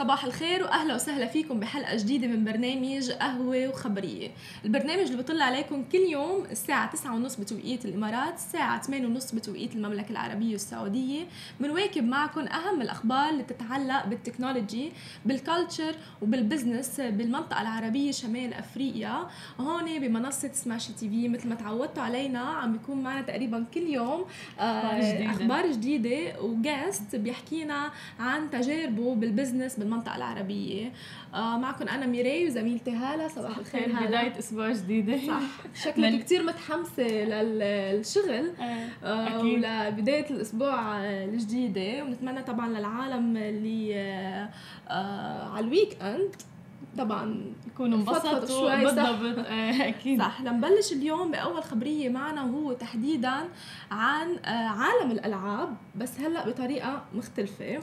صباح الخير وأهلا وسهلا فيكم بحلقة جديدة من برنامج قهوة وخبرية. البرنامج اللي بيطلع عليكم كل يوم الساعة 9:30 بتوقيت الإمارات الساعة 8:30 بتوقيت المملكة العربية السعودية. بنواكب معكم أهم الأخبار اللي بتتعلق بال technology بال culture وبال business بالمنطقة العربية شمال أفريقيا. هون بمنصة Smashi TV مثل ما تعودتوا علينا عم بيكون معنا تقريبا كل يوم أخبار جديدة. أخبار جديدة. و guest بيحكينا عن تجاربه بال business بالمنطقة العربية. آه معكم أنا ميري وزميلتي هالة. صباح الخير هالة. بداية أسبوع جديدة. صح. شكلك كثير متحمسة للشغل. آه، آه، الأسبوع آه، الجديدة. ونتمنى طبعا للعالم اللي آه، على ال weekend طبعا يكونوا انبسطوا شوي،. بالضبط. آه، أكيد. صح لنبلش اليوم بأول خبرية معنا وهو تحديدا عن آه، عالم الألعاب بس هلأ بطريقة مختلفة.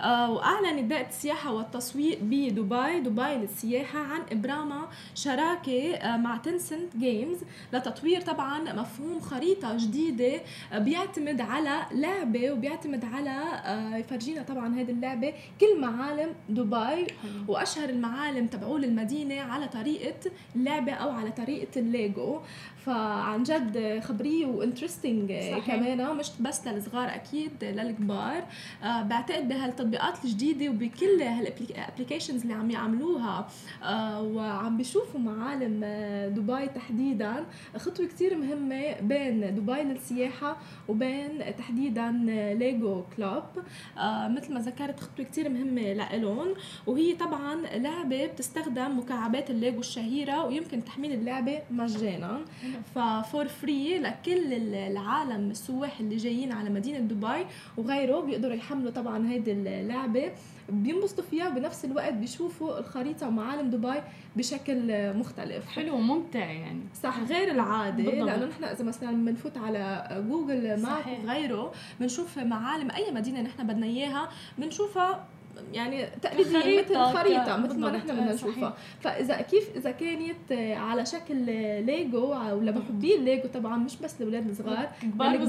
آه، وأعلنت دائرة السياحة والتسويق بدبي دبي للسياحة عن إبرامها شراكة آه، مع تنسنت جيمز لتطوير طبعا مفهوم خريطة جديدة آه، بيعتمد على لعبة وبيعتمد على يفرجينا طبعا هذه اللعبة كل معالم دبي. وأشهر المعالم تبعول المدينة على طريقة اللعبه أو على طريقة الليجو. فعن جد خبريه و interesting. كمان مش بس للصغار أكيد للكبار. آه، بعتقد بهالتطبيقات الجديدة وبكل هال applications اللي عم يعملوها آه، وعم بيشوفوا معالم آه، دبي تحديدا. خطوة كتير مهمة بين دبي للسياحة وبين تحديدا Lego Club آه، مثل ما ذكرت خطوة كتير مهمة لإلهم. وهي طبعا لعبة بتستخدم مكعبات الليجو الشهيرة ويمكن تحميل اللعبة مجانا. ف for free لكل العالم السواح اللي جايين على مدينة دبي وغيره بيقدروا يحملوا طبعا هيدي اللعبة بينبسطوا فيها وبنفس الوقت بيشوفوا الخريطة ومعالم دبي بشكل مختلف حلو وممتع يعني صح غير العادة بالضبط. لأنه نحن إذا مثلا بنفوت على جوجل map. وغيره بنشوف معالم أي مدينة نحن بدنا إياها بنشوفها يعني تقليديه مثل الخريطه ك- مثل ما. نحن آه، بدنا نشوفها. فإذا كيف إذا كانت على شكل ليجو أو لمحبي الليجو طبعا مش بس الاولاد الصغار كبار بحبوا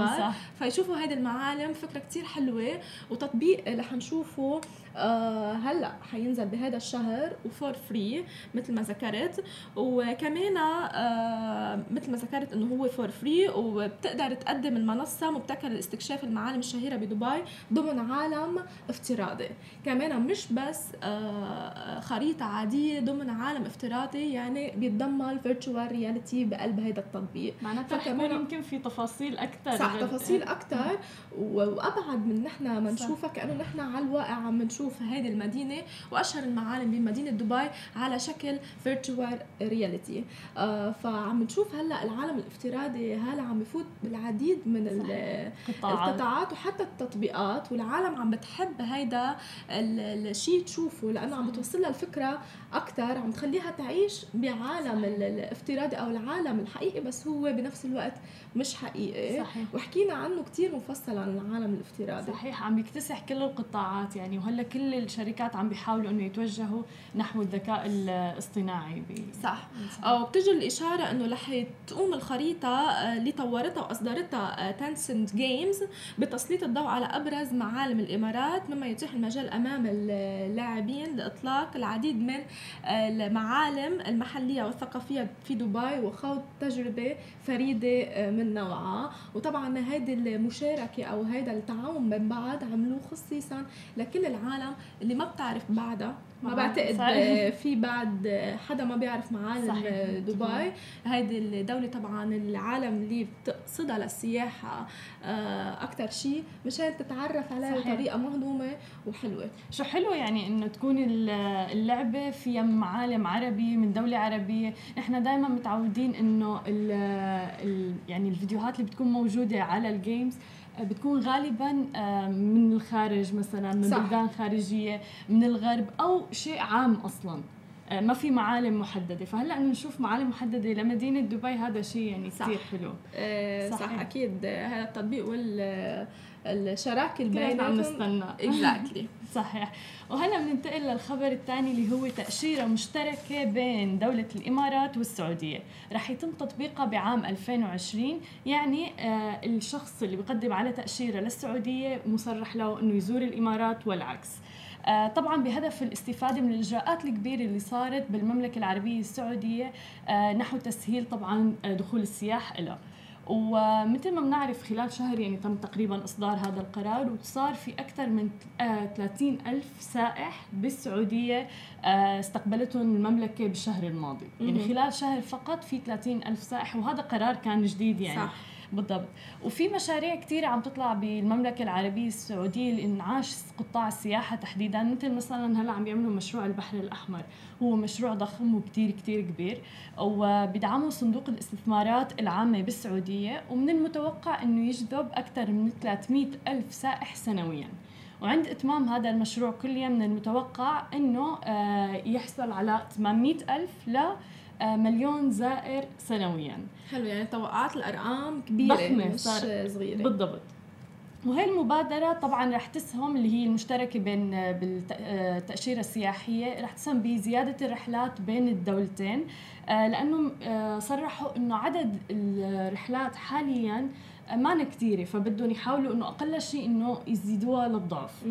والصغار. صح فيشوفوا هيدي المعالم فكرة كتير حلوة وتطبيق رح نشوفه آه هلأ حينزل بهذا الشهر و for free مثل ما ذكرت. وكمان آه مثل ما ذكرت إنه هو for free وبتقدر تقدم المنصة مبتكرة لاستكشاف المعالم الشهيرة بدبي ضمن عالم افتراضي. كمان مش بس آه خريطة عادية ضمن عالم افتراضي يعني بيتضمن virtual reality بقلب هذا التطبيق. معناتها فكمان- يمكن في تفاصيل أكثر صح تفاصيل أكثر وأبعد من نحن ما نشوفها كأنه نحن على الواقع عم نشوف هذه المدينة وأشهر المعالم بمدينة دبي على شكل virtual reality آه فعم نشوف هلأ العالم الافتراضي هلأ عم بفوت بالعديد من ال- قطاعات القطاعات. وحتى التطبيقات والعالم عم بتحب هيدا ال- الشيء تشوفه لأنه عم بتوصل لها الفكرة أكثر عم تخليها تعيش بعالم ال- الافتراضي أو العالم الحقيقي بس هو بنفس الوقت مش حقيقي. صحيح. وحكينا عنه كتير مفصل عن العالم الافتراضي. صحيح عم بيكتسح كل القطاعات يعني. وهلأ كل الشركات عم بيحاولوا إنه يتوجهوا نحو الذكاء الاصطناعي ب- صح. أو بتجي الإشارة إنه رح تقوم الخريطة آه، اللي طورتها واصدرتها تنسنت جيمز بتسليط الضوء على أبرز معالم الإمارات مما يتيح المجال أمام اللاعبين لإطلاق العديد من آه، المعالم المحلية والثقافية في دبي وخوض تجربة فريدة آه، من نوعها. وطبعا هيدي المشاركة أو هيدا التعاون من بعض عملوه خصيصا لكل العالم اللي ما بتعرف بعدها ما آه، بعتقد. آه، في بعد آه، حدا ما بيعرف معالم صحيح. آه، دبي هيدي الدولة طبعا العالم اللي بتقصدها للسياحة أكثر شيء مشان تتعرف عليها. بطريقة مهضومة وحلوة شو حلو يعني إنه تكون ال- اللعبة فيها معالم عربي من دولة عربية نحن دائما متعودين ال ال يعني الفيديوهات اللي بتكون موجودة على الجيمز آه، بتكون غالبا آه، من الخارج مثلا من صح. بلدان خارجية من الغرب أو شيء عام أصلا آه، ما في معالم محددة فهلأ نشوف معالم محددة لمدينة دبي هذا شيء يعني صح. كثير حلو آه، صح, صحيح. أكيد آه، هذا التطبيق وال الشراكة كلنا عم البيناتهم نستنى. اكزاكتلي صحيح. وهلا بننتقل للخبر الثاني اللي هو تأشيرة مشتركة بين دولة الإمارات والسعودية. رح يتم تطبيقها بعام 2020 يعني آه الشخص اللي بيقدم على تأشيرة للسعودية مصرح له أنه يزور الإمارات والعكس. آه، طبعا بهدف الاستفادة من الإجراءات الكبيرة اللي صارت بالمملكة العربية السعودية آه، نحو تسهيل طبعا دخول السياح لها ومثل ما بنعرف خلال شهر يعني تم تقريبا إصدار هذا القرار وصار في أكثر من 30 ألف سائح بالسعودية استقبلتهم المملكة بالشهر الماضي. يعني خلال شهر فقط في 30 ألف سائح وهذا قرار كان جديد يعني. صح. بالضبط. وفي مشاريع كثيرة عم تطلع بالمملكة العربية السعودية لإنعاش قطاع السياحة تحديدا مثل مثلا هلأ عم بيعملوا مشروع البحر الأحمر. هو مشروع ضخم وكثير كثير كبير. وبدعمه صندوق الاستثمارات العامة بالسعودية ومن المتوقع أنه يجذب أكثر من 300 ألف سائح سنوياً. وعند إتمام هذا المشروع كليا من المتوقع أنه آه، يحصل على 800 ألف ل مليون زائر سنويا. حلو يعني توقعات الأرقام كبيرة ضخمة مش صغيرة. بالضبط. وهي المبادرة طبعا رح تسهم اللي هي المشتركة بين بالتأشيرة السياحية. رح تسهم بزيادة الرحلات بين الدولتين آه، لأنه صرحوا إنه عدد الرحلات حاليا ما كثيره فبدهم يحاولوا إنه أقل شيء إنه يزيدوها للضعف.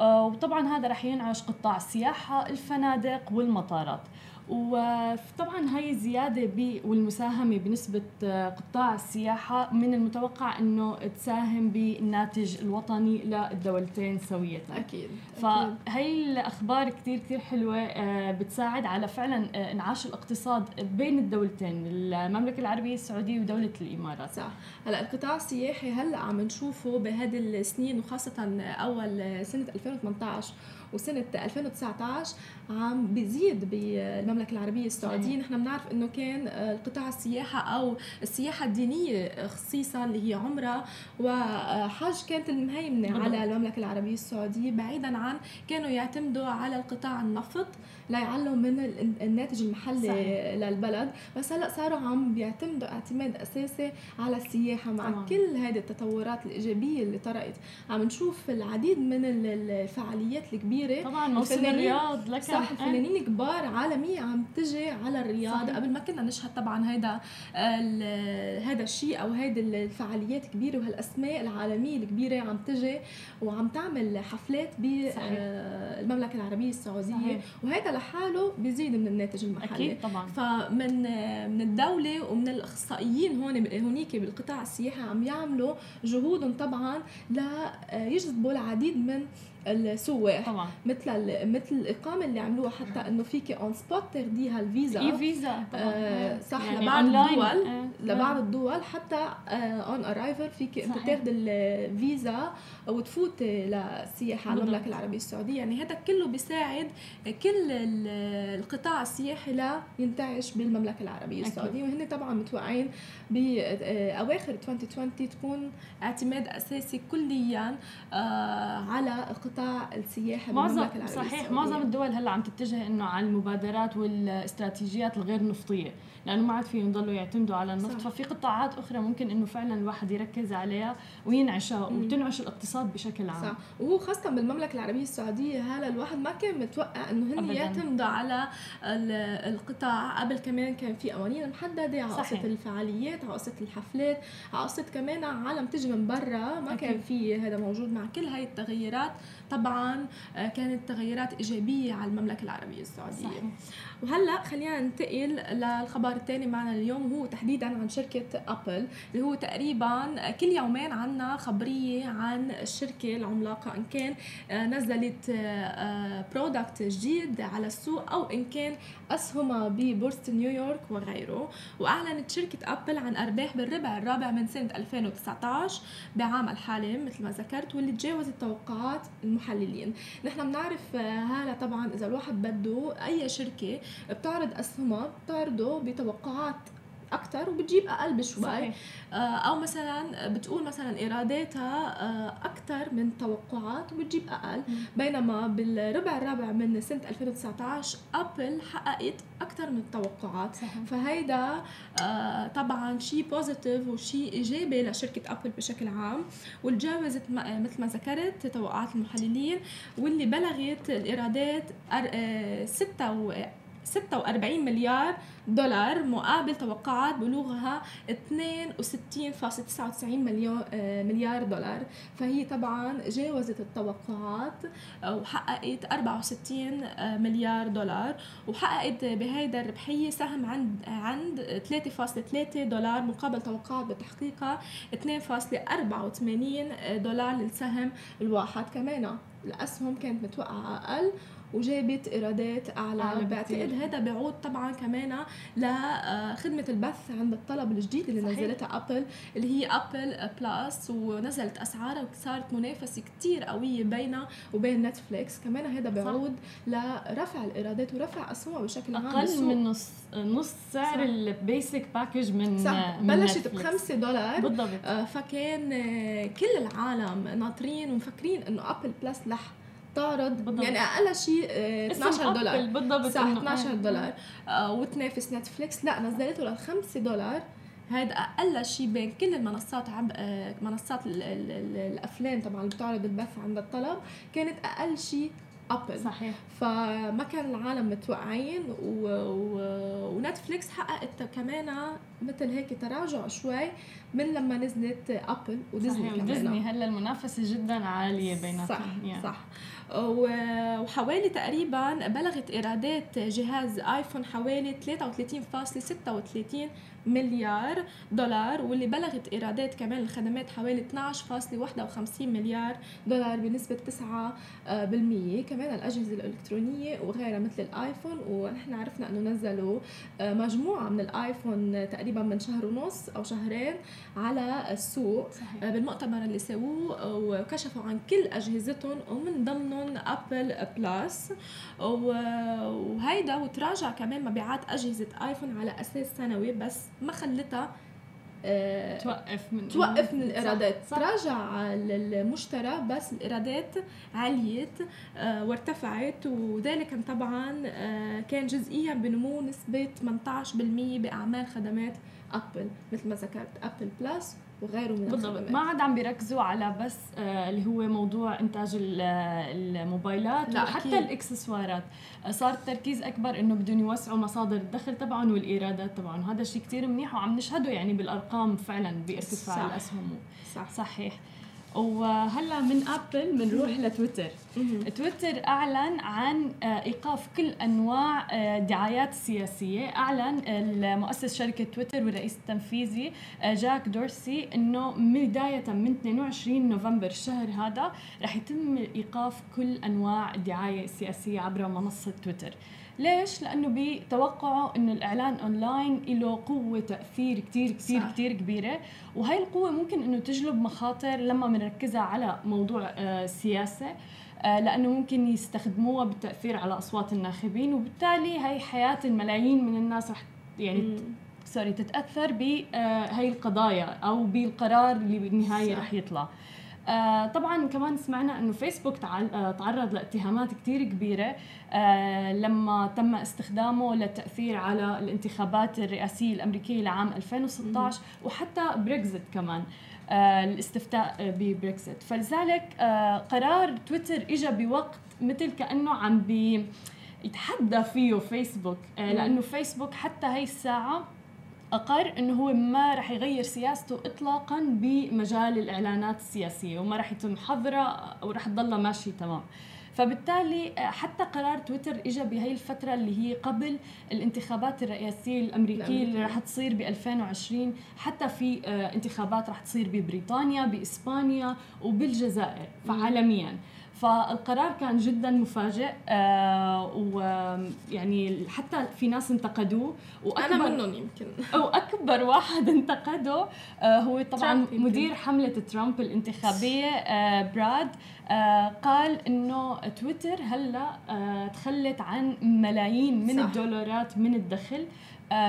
آه وطبعا هذا رح ينعش قطاع السياحة الفنادق والمطارات. وطبعا هاي الزياده والمساهمة بنسبة آه، قطاع السياحة من المتوقع إنه تساهم بالناتج الوطني للدولتين سويه أكيد فهي الأخبار كثير كثير حلوة آه، بتساعد على فعلا آه، إنعاش الاقتصاد بين الدولتين المملكة العربية السعودية ودولة الإمارات. صح. هلأ القطاع السياحي هلأ عم نشوفه بهذه السنين وخاصة أول سنة 2018 وسنة 2019 عم بيزيد بالمملكه العربية السعودية. نحن بنعرف إنه كان القطاع السياحة أو السياحة الدينية خصيصا اللي هي عمرة وحج كانت المهيمنة على المملكة العربية السعودية بعيدا عن كانوا يعتمدوا على القطاع النفط ليعلوا من الناتج المحلي صحيح. للبلد. بس هلأ صاروا عم بيعتمدوا اعتماد أساسي على السياحة مع طبعا. كل هذه التطورات الإيجابية اللي طرقت عم نشوف العديد من الفعاليات الكبيرة. طبعا موسم الرياض لك صح فنانين كبار عالمية عم تجي على الرياض صحيح. قبل ما كنا نشهد طبعا هيدا هذا الشيء أو هيدي الفعاليات كبيرة وهالأسماء العالمية الكبيرة عم تجي وعم تعمل حفلات بالمملكه العربية السعودية. صحيح. وهذا لحاله بيزيد من الناتج المحلي. أكيد طبعا. فمن من الدولة ومن الأخصائيين هون هونيك بالقطاع السياحي عم يعملوا جهودهم طبعا ليجذبوا العديد من السواح. طبعا. مثل مثل الإقامة اللي عملوها حتى إنه فيك on spot تاخديها الفيزا. إي فيزا. طبعا. آه صح يعني لبعض الدول. آه. لبعض الدول حتى on آه arrival فيك أنت تاخذ الفيزا وتفوت للسياحه على المملكة العربية السعودية. يعني هذا كله بيساعد كل القطاع السياحي لينتعش بالمملكة العربية السعودية. وهن طبعا متوقعين باواخر 2020 تكون اعتماد أساسي كليا آه، على قطاع السياحة معظم صحيح. معظم الدول هلأ عم تتجه إنه على المبادرات والإستراتيجيات الغير نفطية لأنه ما عاد فيهم يضلوا يعتمدوا على النفط. صح. ففي قطاعات أخرى ممكن إنه فعلا الواحد يركز عليها وينعشها وتنعش الاقتصاد بشكل عام. صح. وهو خاصة بالمملكة العربية السعودية هلا الواحد ما كان متوقع إنه هن يعتمدوا على القطاع. قبل كمان كان في قوانين محددة على قصة الفعاليات على قصة الحفلات على قصة كمان عالم تجي من برا. ما أكيد. كان في هذا موجود مع كل هاي التغيرات طبعا آه، كانت تغيرات إيجابية على المملكة العربية السعودية. صحيح. وهلأ خلينا ننتقل للخبر الثاني معنا اليوم هو تحديدا عن شركة أبل اللي هو تقريبا كل يومين عنا خبرية عن الشركة العملاقة إن كان آه، نزلت product آه، جديد على السوق أو إن كان أسهمها ببورصة نيويورك وغيره. وأعلنت شركة أبل عن أرباح بالربع الرابع من سنة 2019 بعام الحالي مثل ما ذكرت واللي تجاوزت توقعات المحللين. نحن بنعرف هلا طبعا إذا الواحد بده أي شركة بتعرض أسهمها بتعرضه بتوقعات أكثر وبتجيب أقل بشوي. صحيح. آه، أو مثلا بتقول مثلا إيراداتها آه، أكثر من توقعات وبتجيب أقل. بينما بالربع الرابع من سنة 2019 أبل حققت أكثر من التوقعات. صحيح. فهيدا آه، طبعا شيء positive وشيء إيجابي لشركة أبل بشكل عام. واللي جاوزت مثل ما ذكرت توقعات المحللين واللي بلغت الإيرادات 6 46 مليار دولار مقابل توقعات بلوغها 62.99 مليار دولار. فهي طبعا جاوزت التوقعات وحققت 64 مليار دولار. وحققت بهيدا الربحية سهم عند عند 3.3 دولار مقابل توقعات بتحقيقها 2.84 دولار للسهم الواحد كمان. الأسهم كانت متوقعة أقل وجابت إيرادات أعلى بعتقد هذا بيعود طبعا كمان لخدمه البث عند الطلب الجديد اللي صحيح. نزلتها ابل اللي هي ابل بلس ونزلت أسعارها وصارت منافسة كتير قوية بينها وبين نتفليكس كمان هذا بيعود لرفع الإيرادات ورفع اسهمها بشكل عام. أقل من نص نص سعر ال basic package من صح. بلشت ب 5 دولار. بالضبط. آه، فكان آه، كل العالم ناطرين ومفكرين إنه ابل بلس رح تعرض بالضبط. يعني أقل شيء 12 دولار. بالضبط. صح 12 دولار. آه وتنافس نتفليكس. لا نزلته ل 5 دولار. هذا أقل شيء بين كل المنصات عب آه منصات ال ال ال الأفلام طبعا اللي بتعرض البث عند الطلب. كانت أقل شيء ابل صحيح. فما كان العالم متوقعين و... و... ونتفليكس حققت كمان مثل هيك تراجع شوي من لما نزلت ابل وديزني صحيح وديزني هلا المنافسة جدا عالية بيناتهم. صح. يعني. صح وحوالي تقريبا بلغت إيرادات جهاز آيفون حوالي 33.36 مليار دولار واللي بلغت إيرادات كمان الخدمات حوالي 12.51 مليار دولار بنسبة 9% كمان الأجهزة الإلكترونية وغيرها مثل الآيفون ونحن عرفنا إنه نزلوا آه، مجموعة من الآيفون تقريبا من شهر ونص أو شهرين على السوق صحيح. آه، بالمؤتمر اللي سووه وكشفوا عن كل أجهزتهم ومن ضمنهم ابل بلس وهيدا وتراجع كمان مبيعات أجهزة آيفون على أساس سنوي بس ما خلتها آه توقف من توقف من الإيرادات. تراجع المشترى بس الإيرادات عليت آه وارتفعت وذلك طبعا آه كان جزئيا بنمو نسبة 18% بأعمال خدمات أبل مثل ما ذكرت أبل بلس وغيره من بالضبط. ما عاد عم بيركزوا على بس آه اللي هو موضوع إنتاج الموبايلات وحتى الإكسسوارات. آه صار التركيز أكبر إنه بدهم يوسعوا مصادر الدخل تبعهم والإيرادات تبعهم. وهذا شيء كثير منيح وعم نشهده يعني بالأرقام فعلا بارتفاع الأسهم. صح. صحيح. وهلا من ابل بنروح لتويتر. تويتر أعلن عن آه، إيقاف كل أنواع الدعايات آه، السياسيه أعلن المؤسس شركة تويتر والرئيس التنفيذي آه، جاك دورسي إنه بداية من 22 نوفمبر الشهر هذا رح يتم إيقاف كل أنواع الدعايه السياسيه عبر منصة تويتر. ليش؟ لأنه بتوقعوا إنه الإعلان اونلاين له قوة تأثير كثير كثير كثير كبيرة. وهي القوة ممكن إنه تجلب مخاطر لما بنركزها على موضوع السياسة آه، آه، لأنه ممكن يستخدموها بالتأثير على أصوات الناخبين وبالتالي هي حياة الملايين من الناس رح يعني sorry تتأثر بهي آه، القضايا أو بالقرار اللي بالنهاية رح يطلع. آه طبعا كمان سمعنا إنه فيسبوك آه تعرض لاتهامات كثير كبيرة آه لما تم استخدامه للتاثير على الانتخابات الرئاسية الأمريكية لعام 2016 وحتى بريكست كمان آه الاستفتاء ببريكزت فلذلك آه قرار تويتر اجى بوقت مثل كأنه عم بي يتحدى فيه فيسبوك آه لأنه فيسبوك حتى هي الساعة أقر إنه هو ما راح يغير سياسته اطلاقا بمجال الإعلانات السياسية وما راح يتم حظره وراح تضلها ماشي تمام. فبالتالي حتى قرار تويتر اجى بهي الفترة اللي هي قبل الانتخابات الرئاسية الأمريكية اللي راح تصير ب 2020 حتى في آه، انتخابات راح تصير ببريطانيا بإسبانيا وبالجزائر فعالميا. فالقرار كان جدا مفاجئ آه ويعني حتى في ناس انتقدوه وأكبر أنا منهم يمكن. وأكبر واحد انتقده آه هو طبعا مدير حملة ترامب الانتخابية آه براد آه قال إنه تويتر هلأ آه تخلت عن ملايين من صح. الدولارات من الدخل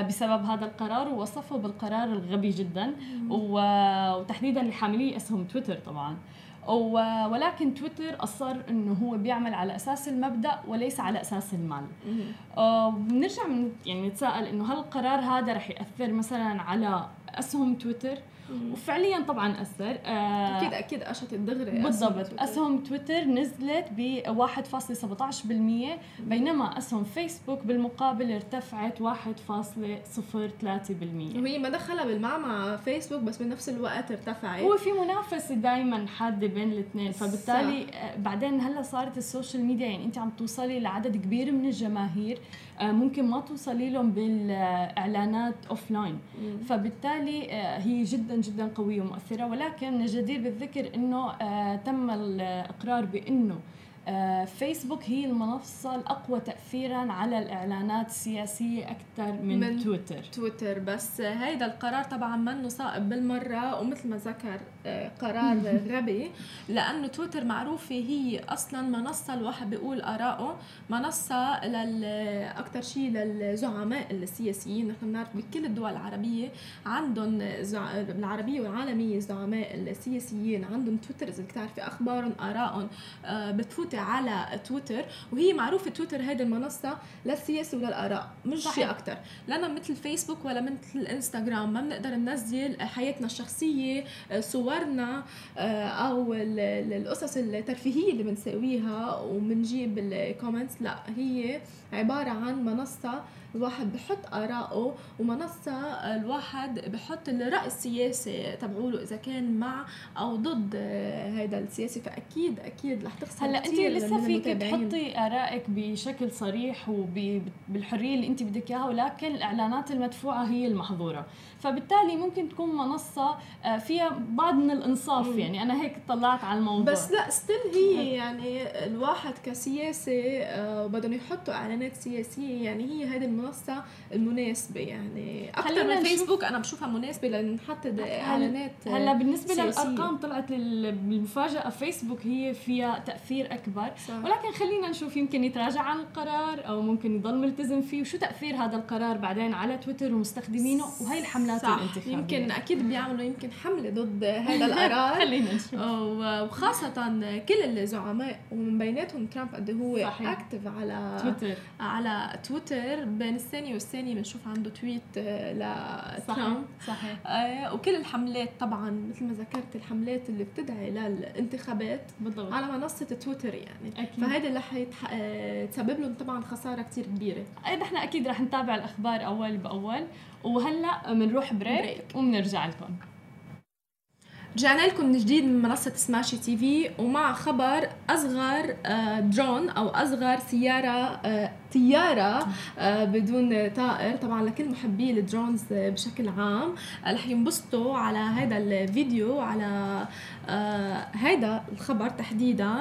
بسبب هذا القرار ووصفه بالقرار الغبي جدا وتحديدا لحاملي اسهم تويتر طبعا. ولكن تويتر أصر إنه هو بيعمل على أساس المبدأ وليس على أساس المال. بنرجع من يعني نتساءل إنه هل القرار هذا رح يأثر مثلا على أسهم تويتر؟ وفعليا طبعا أثر. آه أكيد أكيد اشت دغري بالضبط. أسهم تويتر نزلت ب 1.17% بينما أسهم فيسبوك بالمقابل ارتفعت 1.03% وهي ما دخلها بالمعمعة فيسبوك بس بنفس الوقت ارتفعت. هو في منافسة دائما حاده بين الاثنين. فبالتالي صح. آه، بعدين هلأ صارت ال social media يعني أنت عم توصلي لعدد كبير من الجماهير آه، ممكن ما توصلي لهم بالإعلانات offline فبالتالي آه، هي جدا جدا قوية ومؤثرة ولكن الجدير بالذكر إنه آه، تم الإقرار بإنه آه، فيسبوك هي المنصة الأقوى تأثيرا على الإعلانات السياسية أكثر من, من تويتر. تويتر. بس هيدا القرار طبعا منه صائب بالمرة ومثل ما ذكر آه، قرار غبي لأنه تويتر معروفة هي أصلا منصة الواحد بيقول آراءه منصة لل أكثر شيء للزعماء السياسيين. نحن بنعرف بكل الدول العربية عندهم زع... العربية والعالمية الزعماء السياسيين عندهم تويتر إذا بتعرفي أخبارهم آرائهم آه، على تويتر وهي معروفة تويتر هذه المنصة للسياسة وللآراء مش شيء أكثر لنا مثل فيسبوك ولا مثل الإنستغرام ما بنقدر ننزل حياتنا الشخصية صورنا آه، أو القصص الترفيهية اللي بنساويها وبنجيب الكومنتس لا هي عبارة عن منصة الواحد بحط آراءه ومنصة الواحد بحط الرأي السياسي تبعوله إذا كان مع أو ضد هذا السياسي. فأكيد أكيد رح تخسر هلأ أنت لسه فيك تحطي آرائك بشكل صريح وبالحرية اللي أنت بدك إياها ولكن الإعلانات المدفوعة هي المحظورة. فبالتالي ممكن تكون منصة آه، فيها بعض من الإنصاف مم. يعني. أنا هيك طلعت على الموضوع. بس لا ستيل هي يعني الواحد كسياسي آه، بدهم يحطوا إعلانات سياسية يعني هي هذه المنصة المناسبة يعني. أكثر من فيسبوك أنا بشوفها مناسبة لنحط إعلانات هلا بالنسبة سياسية. للأرقام طلعت بالمفاجأة فيسبوك هي فيها تأثير أكبر. صح. ولكن خلينا نشوف يمكن يتراجع عن القرار أو ممكن يضل ملتزم فيه. وشو تأثير هذا القرار بعدين على تويتر ومستخدمينه؟ وهي الحملات صح. الانتخابية. يمكن أكيد بيعملوا يمكن حملة ضد هذا القرار. خلينا نشوف. وخاصة كل الزعماء ومن بيناتهم ترامب قد هو اكتف على تويتر. على تويتر. بين الثانية والثانية بنشوف عنده تويت آه، لترامب صحيح آه وكل الحملات طبعا مثل ما ذكرت الحملات اللي بتدعي للانتخابات بالضبط. على منصة تويتر يعني. أكيد. فهيدا اللي. آه، تسبب لهم طبعا خسارة كتير كبيرة. أكيد نحن أكيد رح نتابع الأخبار أول بأول. وهلا بنروح break, break وبنرجع لكم. رجعنا لكم من جديد من منصة سماشي تي في ومع خبر أصغر درون آه، أو أصغر سيارة طيارة آه، بدون طيار. طبعا لكل محبي ال drones بشكل عام رح ينبسطوا على هذا الفيديو على هذا آه، الخبر تحديدا.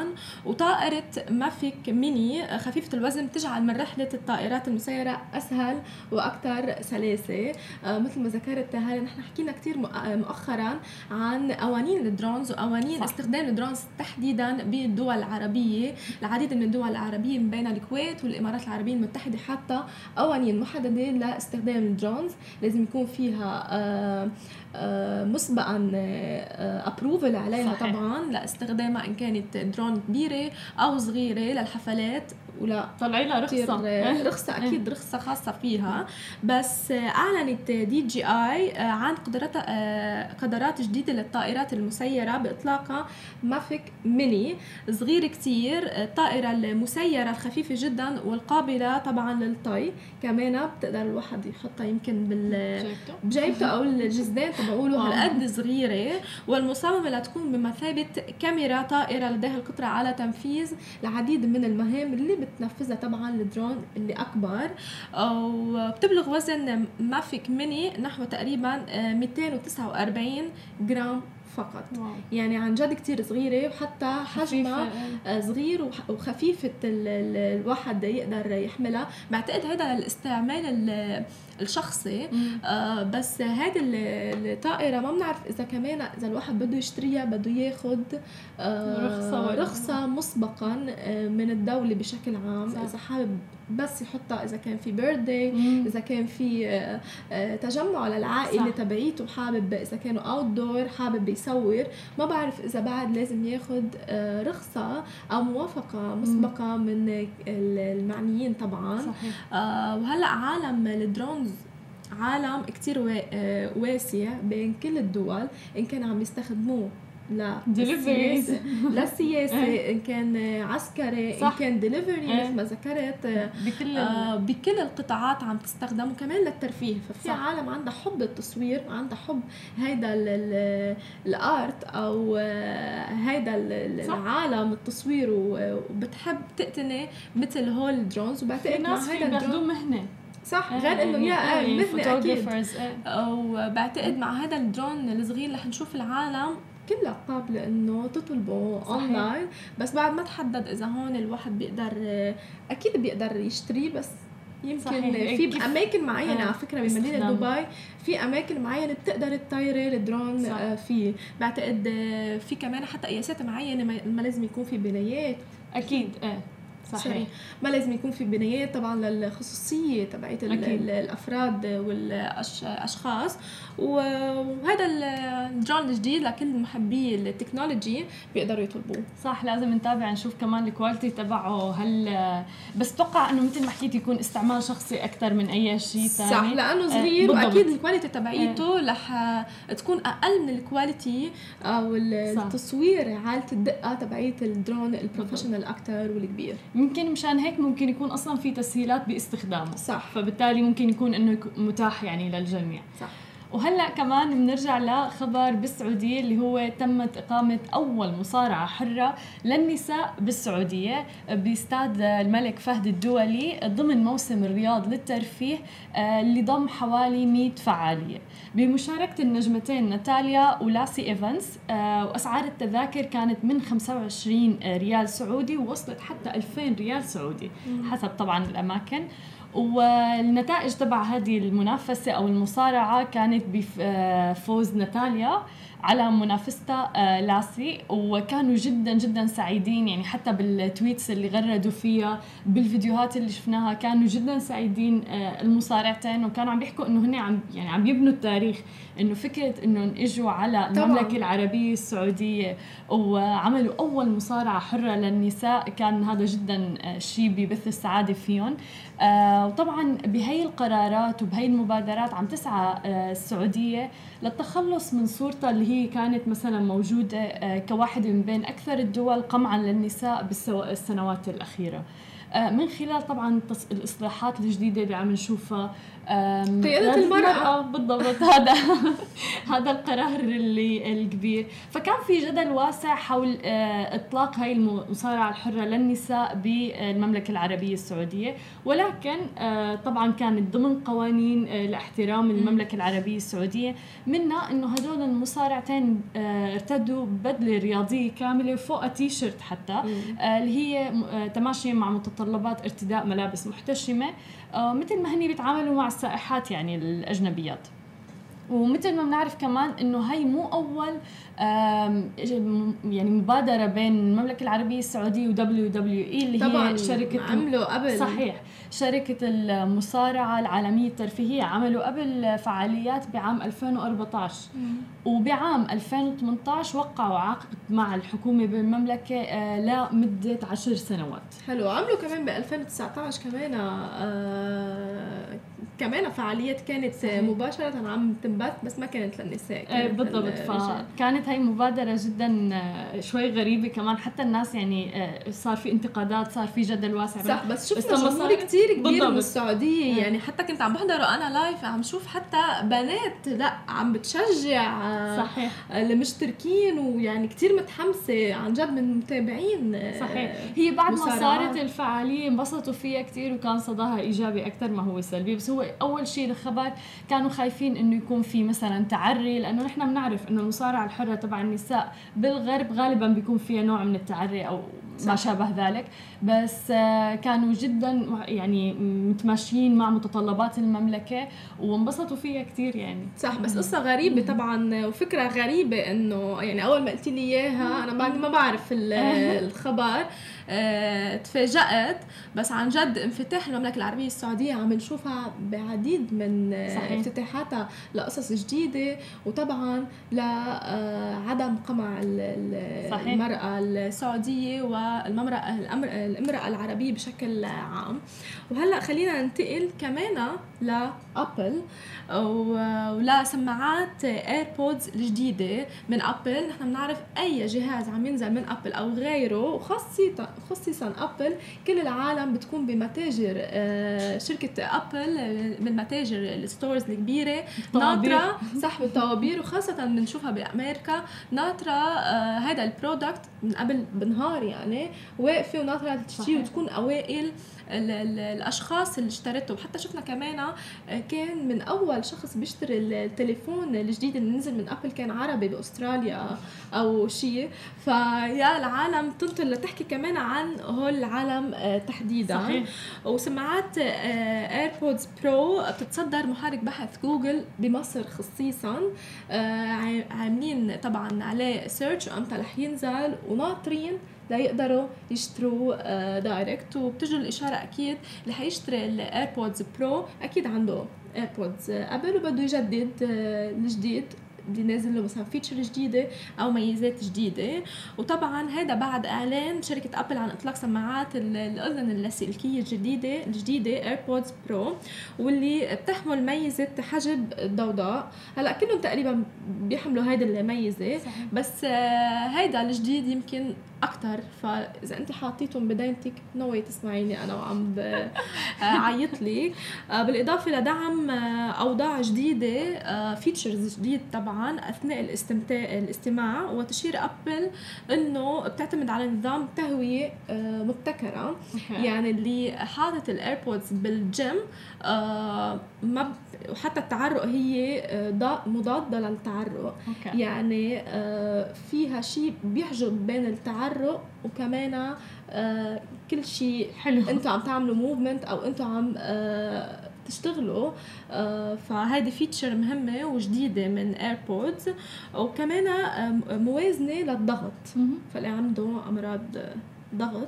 وطائرة مافيك ميني خفيفة الوزن بتجعل من رحلة الطائرات المسيرة أسهل وأكثر سلاسة. آه، مثل ما ذكرت هلا نحن حكينا كثير مؤخرا عن قوانين ال drones وقوانين صح. استخدام ال drones تحديدا بالدول العربية. العديد من الدول العربية من بين الكويت والإمارات العربية العربيه المتحدة حطت قوانين محددة لاستخدام ال drones لازم يكون فيها آه، آه، مسبقا approval آه، عليها صحيح. طبعا لاستخدامها إن كانت درون كبيرة أو صغيرة للحفلات ولا طلعي لها رخصة. رخصة أكيد رخصة خاصة فيها. بس أعلنت دي جي اي عن قدرات قدرات جديدة للطائرات المسيرة باطلاقها مافيك ميني. صغير كتير طائره المسيرة الخفيفة جدا والقابلة طبعا للطي. كمان بتقدر الواحد يحطها يمكن بال بجيبته أو الجزدان تبعه لهالقد صغيرة. والمصممة لتكون بمثابة كاميرا طائرة لديها القدره على تنفيذ العديد من المهام اللي بتنفذها طبعا الدرون اللي أكبر. وبتبلغ وزن مافيك ميني نحو تقريبا 249 آه، جرام فقط. واو. يعني عن جد كتير صغيرة وحتى حجمها آه، صغير وخفيفة الواحد يقدر يحملها. بعتقد هذا الاستعمال الشخصي. آه بس هذه الطائرة ما بنعرف إذا كمان إذا الواحد بده يشتريها بده ياخذ آه رخصة رخصة مسبقا آه من الدولة بشكل عام. صح. إذا حابب بس يحطها إذا كان في بيرثدي إذا كان في آه آه تجمع للعائلة تبعيته حابب إذا كانوا اوت دور حابب يصور. ما بعرف إذا بعد لازم ياخذ رخصة أو موافقة مسبقة من المعنيين طبعا. صحيح. وهلأ عالم الدرون عالم كتير آه، واسع بين كل الدول إن كان عم يستخدموه لا Deliveries. للسياسة إن كان عسكري إن صح. كان دليفري إيه. مثل ما ذكرت آه، بكل آه، بكل القطاعات عم تستخدم وكمان للترفيه ففي صح. عالم عندها حب التصوير عندها حب هيدا ال- ال- ال art أو آه، هيدا. العالم التصوير وبتحب تقتني مثل هول ال drones في وبعتقد مع هيدا بياخذوه مهنة صح إيه، غير إنه إيه، يا إيه، مهنه أكيد photographers، إيه. وبعتقد مع هذا الدرون الصغير رح نشوف العالم كلها قابلة انه تطلبه. اونلاين بس بعد ما تحدد إذا هون الواحد بيقدر أكيد بيقدر يشتريه بس يمكن صحيح. في كيف- أماكن معينة آه، على فكرة بمدينة. دبي في أماكن معينة بتقدر تطيري الدرون. آه، فيه بعتقد آه، في كمان حتى قياسات معينة ما- لازم يكون في بنايات أكيد إيه. صحيح. ما لازم يكون في بنايات طبعا للخصوصية تبعت الأفراد والاشخاص وهذا الدرون الجديد لكل محبي ال technology بيقدروا يطلبوه. صح لازم نتابع نشوف كمان ال quality تبعه هل بس أتوقع إنه مثل ما حكيت يكون استعمال شخصي أكثر من أي شيء ثاني. صح لأنه آه، صغير بالضبط. وأكيد الكواليتي تبعيته رح تكون أقل من ال quality أو. التصوير حاله الدقة تبعيت ال drone ال professional أكثر والكبير. يمكن مشان هيك ممكن يكون أصلا في تسهيلات باستخدامه. صح. فبالتالي ممكن يكون إنه متاح يعني للجميع. صح. وهلأ كمان بنرجع لخبر بالسعودية اللي هو تمت إقامة أول مصارعة حرة للنساء بالسعودية باستاد الملك فهد الدولي ضمن موسم الرياض للترفيه آه، اللي ضم حوالي 100 فعالية. بمشاركة النجمتين ناتاليا ولاسي إيفنز آه، وأسعار التذاكر كانت من 25 ريال سعودي ووصلت حتى 2000 ريال سعودي حسب طبعا الأماكن. والنتائج تبع هذه المنافسة أو المصارعة كانت بفوز ناتاليا على منافستها آه، لاسي وكانوا جدا جدا سعيدين. يعني حتى بال tweets اللي غردوا فيها بالفيديوهات اللي شفناها كانوا جدا سعيدين آه، المصارعتين. وكانوا عم بيحكوا إنه هن عم يعني عم يبنوا التاريخ إنه فكرة انه إجوا على. المملكة العربية السعودية وعملوا أول مصارعة حرة للنساء. كان هذا جدا آه، شيء ببث السعادة فيهم. آه، وطبعا بهي القرارات وبهي المبادرات عم تسعى آه، السعودية للتخلص من صورتها اللي هي كانت مثلا موجودة آه، كواحده من بين أكثر الدول قمعا للنساء بالسنوات الأخيرة. آه، من خلال طبعا الإصلاحات الجديدة اللي عم نشوفها قيادة لازم المرأة. بالضبط. هذا هذا القرار اللي الكبير. فكان في جدل واسع حول آه، إطلاق هاي المصارعة الحرة للنساء بالمملكة العربية السعودية. ولكن آه، طبعا كانت ضمن قوانين آه، لاحترام المملكة العربية السعودية. منها إنه هدول المصارعتين آه، ارتدوا بدله رياضية كاملة فوق تي شيرت حتى آه، اللي هي آه، تماشيا مع متطلبات ارتداء ملابس محتشمة. آه، مثل ما هني بيتعاملوا مع السائحات يعني الأجنبيات. ومثل ما بنعرف كمان إنه هي مو أول يعني مبادرة بين المملكة العربية السعودية ودبليو دبليو اي اللي طبعا هي شركه عملوا قبل. صحيح. شركة المصارعة العالمية الترفيهية عملوا قبل فعاليات بعام 2014 وبعام 2018 وقعوا عقد مع الحكومة بالمملكة آه، لمدة عشر سنوات. حلو. عملوا كمان ب 2019 كمان آه كمان فعاليات كانت. مباشرة عم تنبث بس ما كانت للنساء آه، كانت بالضبط. للرجال. فكانت هاي مبادرة جدا آه، شوي غريبة كمان. حتى الناس يعني آه، صار في انتقادات صار في جدل واسع. صح بس شفنا جمهور كتير كبير بالضبط. من السعودية. آه. يعني حتى كنت عم بحضره أنا لايف عم شوف حتى بنات لا عم بتشجع آه، صحيح. المشتركين ويعني كتير متحمسة عن جد من المتابعين آه، صحيح. هي بعد ما. صارت الفعالية انبسطوا فيها كتير وكان صداها إيجابي أكثر ما هو سلبي. بس هو أول شيء الخبر كانوا خايفين إنه يكون في مثلا تعري لأنه نحن بنعرف إنه المصارعة الحرة تبع النساء. بالغرب غالبا بيكون فيها نوع من التعري أو ما. شابه ذلك. بس آه، كانوا جدا يعني متماشيين مع متطلبات المملكة وانبسطوا فيها كتير يعني. صح بس قصة غريبة طبعا وفكرة غريبة إنه يعني أول ما قلتي لي إياها أنا بعد ما بعرف ال- الخبر. تفاجأت بس عن جد انفتاح المملكة العربية السعودية عم نشوفها بعديد من آه، صحيح. افتتاحاتها لقصص جديدة وطبعا لعدم قمع صحيح. المرأة السعودية والمرأة الامرأة العربية بشكل عام وهلأ خلينا ننتقل كمان ل Apple ولسماعات AirPods الجديدة من Apple نحن بنعرف أي جهاز عم ينزل من Apple أو غيره وخاصه خصيصا Apple كل العالم بتكون بمتاجر آه، شركة Apple من متاجر ال stores الكبيرة. ناطره سحب الطوابير وخاصة بنشوفها بأمريكا. ناطره هذا آه، ال product من قبل بنهار يعني واقفة وناطره تشتري وتكون أوائل. الأشخاص اللي اشترته وحتى شفنا كمان آه، كان من أول شخص بيشتري التليفون الجديد اللي نزل من Apple كان عربي بأستراليا أو شيء. فيا العالم تنطر لتحكي كمان عن هول العالم آه، تحديدا. صحيح. وسماعات AirPods Pro بتتصدر محرك بحث جوجل بمصر خصيصا. آه، عاملين طبعا عليه search وأمتى رح ينزل. وناطرين ليقدروا يشتروا direct آه، وبتجي الإشارة أكيد اللي حيشتري ال AirPods Pro أكيد عنده AirPods قبل وبده يجدد آه، الجديد اللي نازل له مثلا feature جديدة أو ميزات جديدة. وطبعا هذا بعد إعلان شركة Apple عن إطلاق سماعات الأذن اللاسلكية الجديدة الجديدة AirPods Pro واللي بتحمل ميزة حجب الضوضاء هلأ كلهم تقريبا بيحملوا هيدي الميزة. بس آه، هيدا الجديد يمكن أكثر فإذا أنت حاطيتهم بدينتك no way تسمعيني أنا وعم بعيط لك آه، بالإضافة لدعم آه، أوضاع جديدة features جديد طبعا أثناء الاستمتاع الاستماع وتشير Apple إنه بتعتمد على نظام تهوية مبتكرة. يعني اللي حاطط ال AirPods بال gym ما وحتى التعرق هي مضادة للتعرق. يعني فيها شيء بيحجب بين التعرق التعرق وكمان آه كل شيء حلو. أنتم عم تعملوا movement أو أنتم عم آه تشتغلوا آه فهذه feature مهمة وجديدة من AirPods وكمان آه موازنة للضغط. فاللي عنده أمراض ضغط.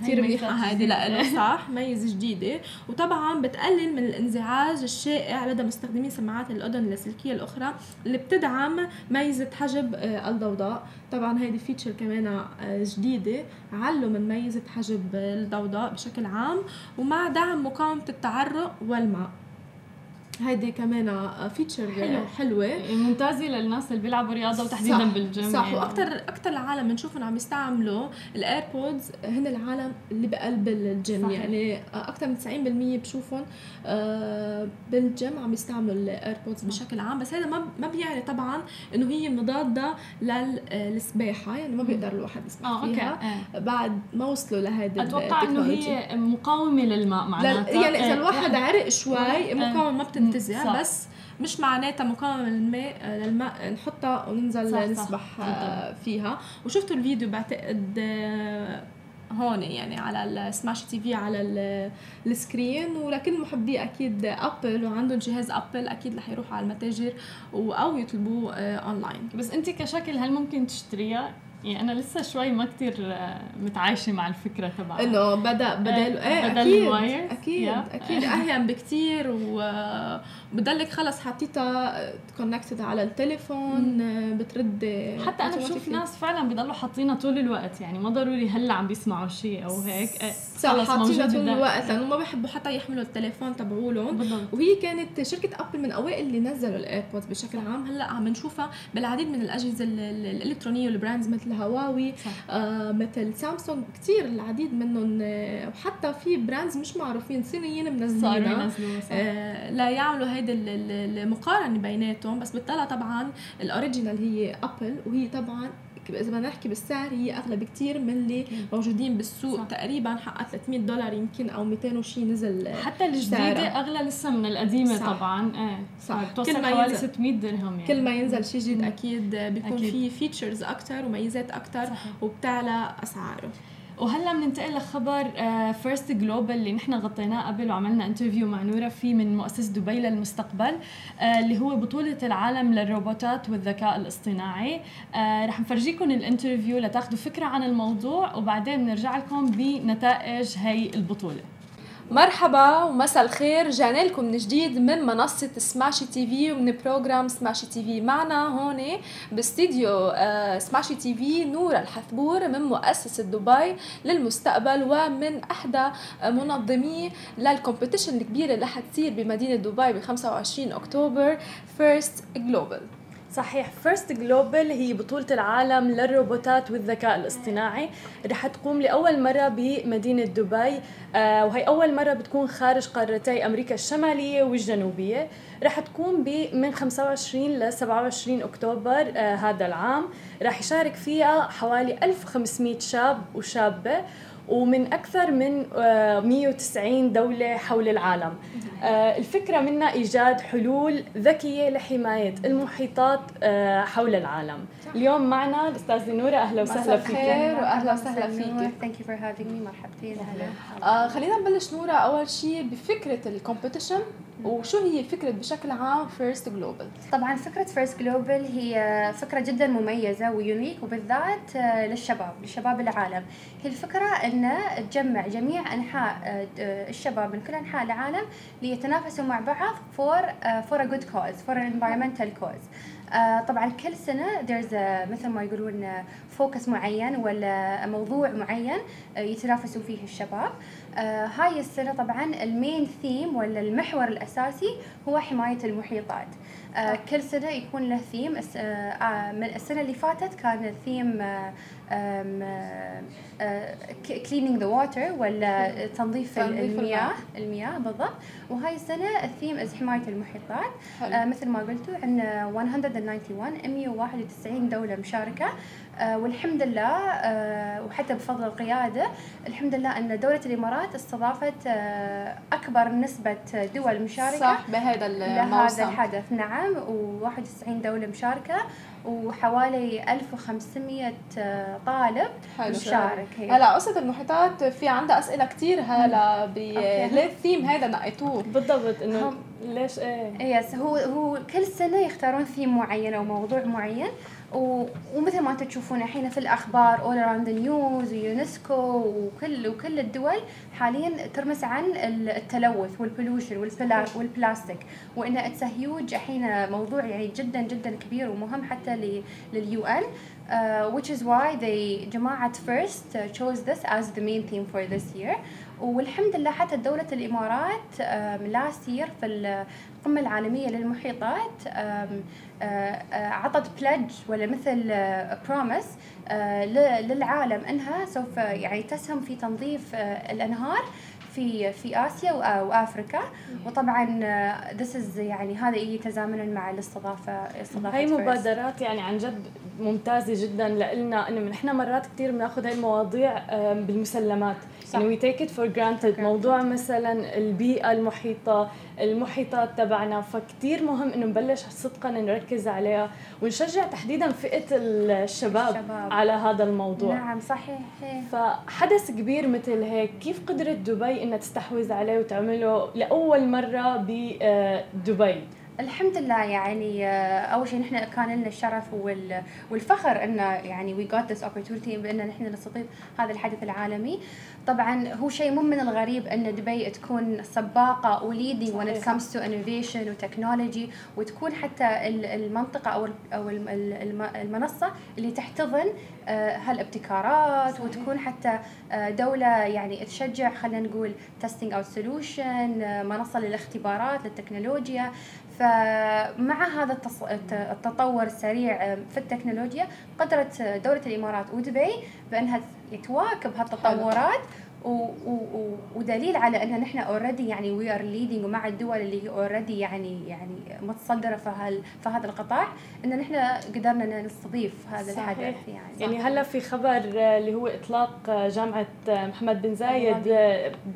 كثير منيحة. هذه لإله صح. ميزة جديدة. وطبعا بتقلل من الانزعاج الشائع لدى مستخدمي سماعات الأذن اللاسلكية الأخرى اللي بتدعم ميزة حجب آه، الضوضاء. طبعا هيدي feature كمان آه، جديدة. علوا من ميزة حجب الضوضاء بشكل عام ومع دعم مقاومة التعرق والماء. هيدي كمان feature حلو. حلوة. ممتازة للناس اللي بيلعبوا رياضة وتحديدا بالجيم صح. يعني. وأكثر أكثر العالم بنشوفهم عم يستعملوا ال AirPods هن العالم اللي بقلب الجيم صحيح. يعني أكثر من 90% بشوفهم آه، بالجيم عم يستعملوا ال AirPods بشكل عام. بس هذا ما ما بيعني طبعا إنه هي مضادة للسباحة يعني ما بيقدر الواحد يسبح آه، فيها. okay. بعد ما وصلوا لهذه أتوقع إنه هي مقاومة للماء معناتها. يعني إذا الواحد عرق شوي مقاومة ما بتنتهي تنتزع بس مش معناتها مقاومة للماء للماء نحطها وننزل صح نسبح صح. فيها. وشفتوا الفيديو بعتقد آه، هون يعني على ال Smashi TV على ال screen. ولكن محبي أكيد Apple وعندهم جهاز أبل أكيد رح يروحوا على المتاجر أو يطلبوه أونلاين. بس أنت كشكل هل ممكن تشتريها؟ يعني أنا لسه شوي ما كتير آه، متعايشة مع الفكرة تبع إنه بدا بدل إيه بدل أكيد ال wire أكيد yeah. أكيد اهين بكتير وبضلك خلص حطيتها connected على التليفون بترد حتى أنا بشوف ناس فعلا بضلوا حاطينها طول الوقت يعني ما ضروري هلأ عم بيسمعوا شيء أو هيك. إيه، صح حاطينها طول الوقت لأنه ما بيحبوا حتى يحملوا التليفون تبعولهم. وهي كانت شركة Apple من أوائل اللي نزلوا ال AirPods بشكل عام. هلأ عم نشوفها بالعديد من الأجهزة الإلكترونية وال brands مثل هواوي آه مثل سامسونج كثير العديد منهم آه وحتى في brands مش معروفين صينيين منزلينها آه لا يعملوا هيدي المقارنة بيناتهم بس بتطلع طبعا ال original هي Apple وهي طبعا إذا بدنا نحكي بالسعر هي أغلى بكثير من اللي موجودين بالسوق. صح. تقريبا حقها 300 دولار يمكن أو 200 وشي نزل حتى الجديدة أغلى لسه من القديمة صح. طبعا. إيه. صح. بتوصل حوالي 600 درهم يعني. كل ما ينزل شيء جديد أكيد بيكون في features أكثر وميزات أكثر وبتعلى أسعاره. وهلا بننتقل لخبر FIRST آه، Global اللي نحن غطيناه قبل وعملنا interview مع نوره فيه من مؤسسه دبي للمستقبل آه، اللي هو بطولة العالم للروبوتات والذكاء الاصطناعي. آه، رح نفرجيكم ال interview لتاخذوا فكرة عن الموضوع وبعدين بنرجع لكم بنتائج هي البطولة. مرحبا ومساء الخير. جانا لكم من جديد من منصة Smashi TV ومن program Smashi TV. معنا هون باستديو آه، سماشي TV نورا الحثبور من مؤسسة دبي للمستقبل ومن أحدى منظمي لل competition الكبيرة اللي حتصير بمدينة دبي ب 25 أكتوبر فيرست جلوبال صحيح. فيرست جلوبال هي بطولة العالم للروبوتات والذكاء الاصطناعي. رح تقوم لأول مرة بمدينة دبي آه وهي أول مرة بتكون خارج قارتي أمريكا الشمالية والجنوبية. رح تكون من 25 ل 27 أكتوبر آه هذا العام. رح يشارك فيها حوالي 1500 شاب وشابة. ومن أكثر من 190 آه، دولة حول العالم. آه، الفكرة منها إيجاد حلول ذكية لحماية المحيطات آه، حول العالم. اليوم معنا الأستاذة نورة أهلا وسهلا فيك. خير وأهلا وسهلا فيك. thank you for having me مرحبتين. أهلا. خلينا نبلش نورة أول شيء بفكرة ال competition وشو هي فكرة بشكل عام فيرست جلوبال؟ طبعا فكرة فيرست جلوبال هي فكرة جدا مميزة و unique وبالذات آه، للشباب لشباب العالم. هي الفكرة أن تجمع جميع أنحاء آه، الشباب من كل أنحاء العالم ليتنافسوا مع بعض for for a good cause for an environmental cause طبعا كل سنة there's a مثل ما يقولون focus معين ولا موضوع معين آه، يتنافسوا فيه الشباب. آه هاي السنة طبعا ال main theme ولا المحور الأساسي هو حماية المحيطات. آه كل سنة يكون له ثيم آه, آه، من السنة اللي فاتت كان ال theme cleaning the water ولا تنظيف, المياه المياه بالضبط. وهاي السنة ال theme is حماية المحيطات. آه مثل ما قلتوا عندنا 191 191 دولة مشاركة. والحمد لله آه وحتى بفضل القيادة الحمد لله أن دولة الإمارات استضافت آه أكبر نسبة دول مشاركة صح بهذا الموسم لهذا الحدث. نعم و91 دولة مشاركة وحوالي 1500 آه، طالب حلو. مشارك. هلا قصة المحيطات في عندها أسئلة كثير هلا ليه الثيم هذا نقيتوه بالضبط إنه ليش إيه؟ يس هو هو كل سنة يختارون ثيم معين أو موضوع معين. ومثل ما أنتم تشوفون الحين في الأخبار all around news ويونسكو وكل وكل الدول حاليا ترمس عن التلوث وال pollution والبلاستيك وانه it's huge الحين موضوع يعني جدا جدا كبير ومهم حتى لل UN uh, which is why they جماعة first chose this as the main theme for this year. والحمد لله حتى دولة الإمارات last year في القمة العالمية للمحيطات عطت pledge ولا مثل promise للعالم إنها سوف يعني تسهم في تنظيف الأنهار. في في آسيا وافريكا وطبعا this is يعني هذا يجي تزامنا مع الاستضافة استضافة هي مبادرات يعني عن جد ممتازة جدا لنا إنه نحن مرات كثير بناخذ هاي المواضيع بالمسلمات. يعني we take it for granted موضوع مثلا البيئة المحيطة المحيطات تبعنا فكتير مهم إنه نبلش صدقا نركز عليها ونشجع تحديدا فئة الشباب, الشباب. على هذا الموضوع. نعم صحيح. فحدث كبير مثل هيك كيف قدرت دبي إنها تستحوذ عليه وتعمله لأول مرة بدبي الحمد لله يعني آه، أول شيء نحن كان لنا الشرف والفخر إنه يعني we got this opportunity بان نحن نستضيف هذا الحدث العالمي. طبعا هو شيء مو من الغريب إن دبي تكون سباقة و leading when it comes to innovation وتكنولوجي وتكون حتى المنطقة أو أو المنصة اللي تحتضن آه، هالابتكارات وتكون حتى آه، دولة يعني تشجع خلينا نقول testing out solution منصة للاختبارات للتكنولوجيا. فمع هذا التطور السريع في التكنولوجيا قدرت دولة الإمارات ودبي بأنها تواكب هالتطورات و و ودليل على ان نحن already يعني we are leading ومع الدول اللي هي already يعني يعني متصدرة في هال في هذا القطاع إن نحن قدرنا نستضيف هذا صحيح. الحدث يعني يعني هلا في خبر آه، اللي هو إطلاق آه، جامعة آه، محمد بن زايد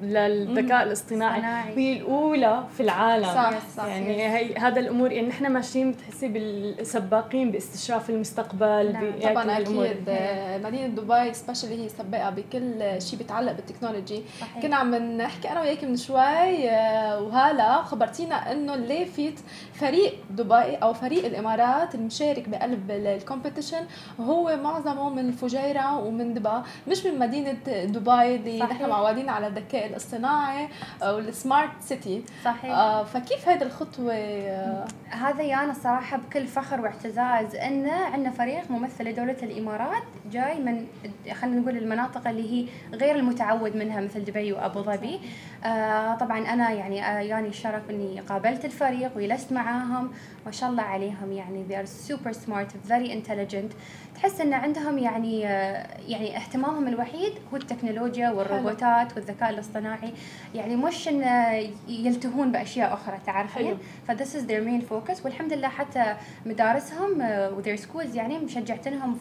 للذكاء الاصطناعي اصطناعي. وهي الأولى في العالم صح صح يعني هي هذا الأمور يعني نحن ماشيين بتحسي بالسباقين باستشراف المستقبل نعم. طبعا. أكيد مدينة دبي specially هي سباقة بكل شيء بيتعلق بال technology صحيح. كنا عم نحكي أنا وياك من شوي آه، وهلا خبرتينا إنه ليه فيت فريق دبي أو فريق الإمارات المشارك بقلب ال competition هو معظمه من الفجيره ومن دبا مش من مدينة دبي اللي. نحن معودين على الذكاء الاصطناعي والسمارت سيتي صحيح آه، فكيف هذه الخطوة هذا يانا الصراحة بكل فخر واعتزاز أن عندنا فريق ممثل لدولة الإمارات جاي من خلينا نقول المناطق اللي هي غير المتعود منها مثل دبي وأبو ظبي. آه طبعا أنا يعني آه يعني الشرف أني قابلت الفريق وجلست معاهم. ما شاء الله عليهم يعني they are super smart very intelligent. تحس إن عندهم يعني آه، يعني اهتمامهم الوحيد هو التكنولوجيا والروبوتات والذكاء الاصطناعي. يعني مش إن يلتهون بأشياء أخرى تعرفين. فذس از their main focus. والحمد لله حتى مدارسهم آه، و their schools يعني مشجعتنهم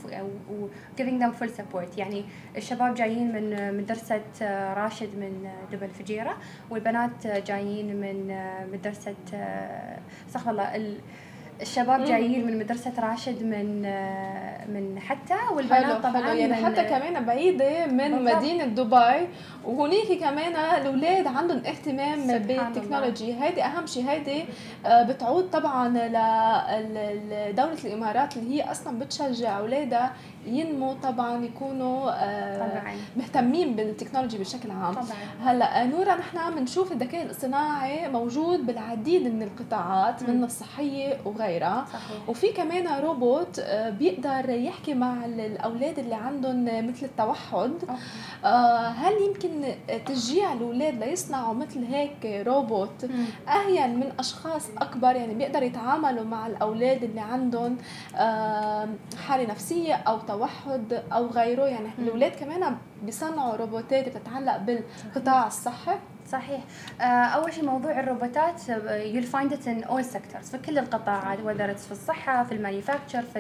giving them full support. يعني الشباب جايين من مدرسة آه، راشد من آه، دبي الفجيرة والبنات آه، جايين من مدرسة استغفر الله ال- الشباب جايين من مدرسة راشد من من حتى والبنات حلو طبعا حلو يعني من حتى كمان بعيدة من بالضبط. مدينة دبي وهنيك كمان الأولاد عندهم اهتمام بالتكنولوجي. هيدي أهم شيء هيدي بتعود طبعا لدولة الإمارات اللي هي أصلا بتشجع أولادها ينموا طبعا يكونوا آه، طبعا مهتمين بالتكنولوجي بشكل عام. طبعا هلأ نورا نحن بنشوف الذكاء الاصطناعي موجود بالعديد من القطاعات. من الصحية وغيرها. صحيح. وفي كمان روبوت آه، بيقدر يحكي مع ال- الأولاد اللي عندهم مثل التوحد. آه، هل يمكن تشجيع الأولاد ليصنعوا مثل هيك روبوت. اهين من أشخاص أكبر يعني بيقدر يتعاملوا مع الأولاد اللي عندهم آه، حالة نفسية أو توحد أو غيره. يعني. الأولاد كمان بيصنعوا روبوتات بتتعلق بالقطاع الصحي. صحيح. آه، أول شيء موضوع الروبوتات you'll find it in all sectors في كل القطاعات it's في الصحة في ال manufacture في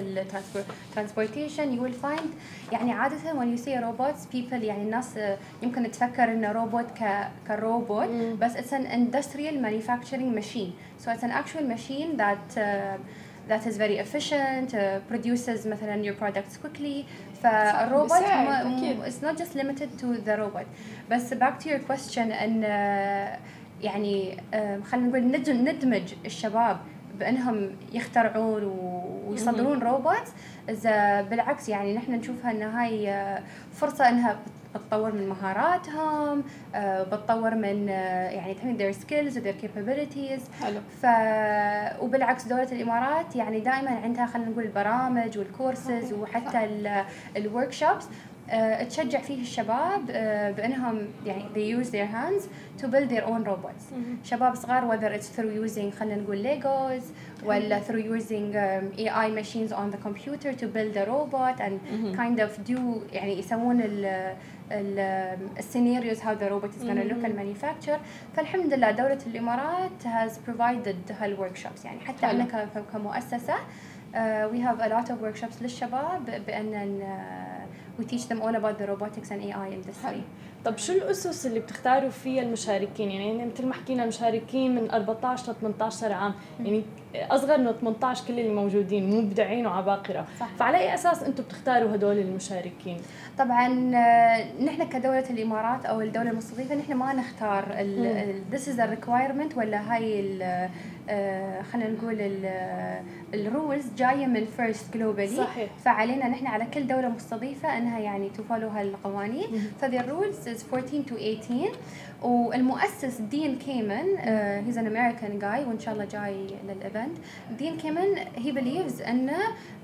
ال transportation will find يعني عادة when you say robots people يعني الناس آه، يمكن تفكر إنه روبوت ك كروبوت. بس it's an industrial manufacturing machine. So it's an actual machine that uh, that is very efficient uh, produces مثلا your products quickly. فالروبوت أكيد. it's not just limited to the robot. بس back to your question إن آه، يعني آه، خلينا نقول ندمج الشباب بإنهم يخترعون ويصدرون روبوت بالعكس يعني نحن نشوفها ان هاي آه، فرصة إنها بتطور من مهاراتهم آه، بتطور من آه، يعني تحمل their skills و their capabilities. حلو. ف وبالعكس دولة الإمارات يعني دائما عندها خلينا نقول البرامج والكورسز وحتى ال workshops تشجع فيه الشباب آه، بأنهم يعني they use their hands to build their own robots. شباب صغار whether it's through using خلينا نقول Legos ولا through using um, AI machines on the computer to build a robot and kind of do يعني يسوون ال ال scenarios how the robot is gonna look ال manufacture فالحمد لله دولة الإمارات has provided هال workshops يعني حتى أنا كمؤسسة we have a lot of workshops للشباب بأن we teach them all about the robotics and AI industry طب شو الأسس اللي بتختاروا فيها المشاركين؟ يعني مثل ما حكينا المشاركين من 14 ل 18 عام. يعني أصغر من 18 كل اللي موجودين مبدعين وعباقرة. صح. فعلى أي أساس أنتم بتختاروا هدول المشاركين؟ طبعا آه، نحن كدولة الإمارات أو الدولة المستضيفة نحن ما نختار is a requirement ولا هاي خلينا نقول ال rules جاية من first globally. صحيح. فعلينا نحن على كل دولة مستضيفة أنها يعني ت follow هالقوانين. فذي ال rules is 14 to 18 والمؤسس Dean Kamen he's an American جاي وإن شاء الله جاي لل event Dean Kamen he believes أن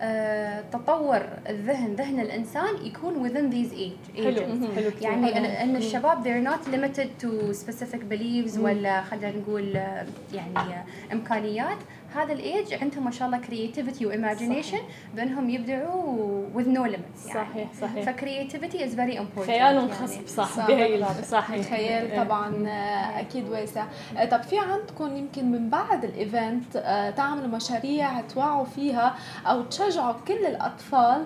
آه، تطور الذهن ذهن الإنسان يكون within these age حلو. ages. حلو كتير. يعني أن أن الشباب they're not limited to specific beliefs ولا خلينا نقول آه، يعني آه، إمكانيات. هذا الايج عندهم ما شاء الله creativity و imagination بأنهم يبدعوا with no limits يعني. صحيح صحيح. ف creativity is very important. خيالهم. خصب صح. صحيح. الخيال طبعا آه، أكيد واسع. آه، طب في عندكم يمكن من بعد ال event آه، تعملوا مشاريع توعوا فيها أو تشجعوا كل الأطفال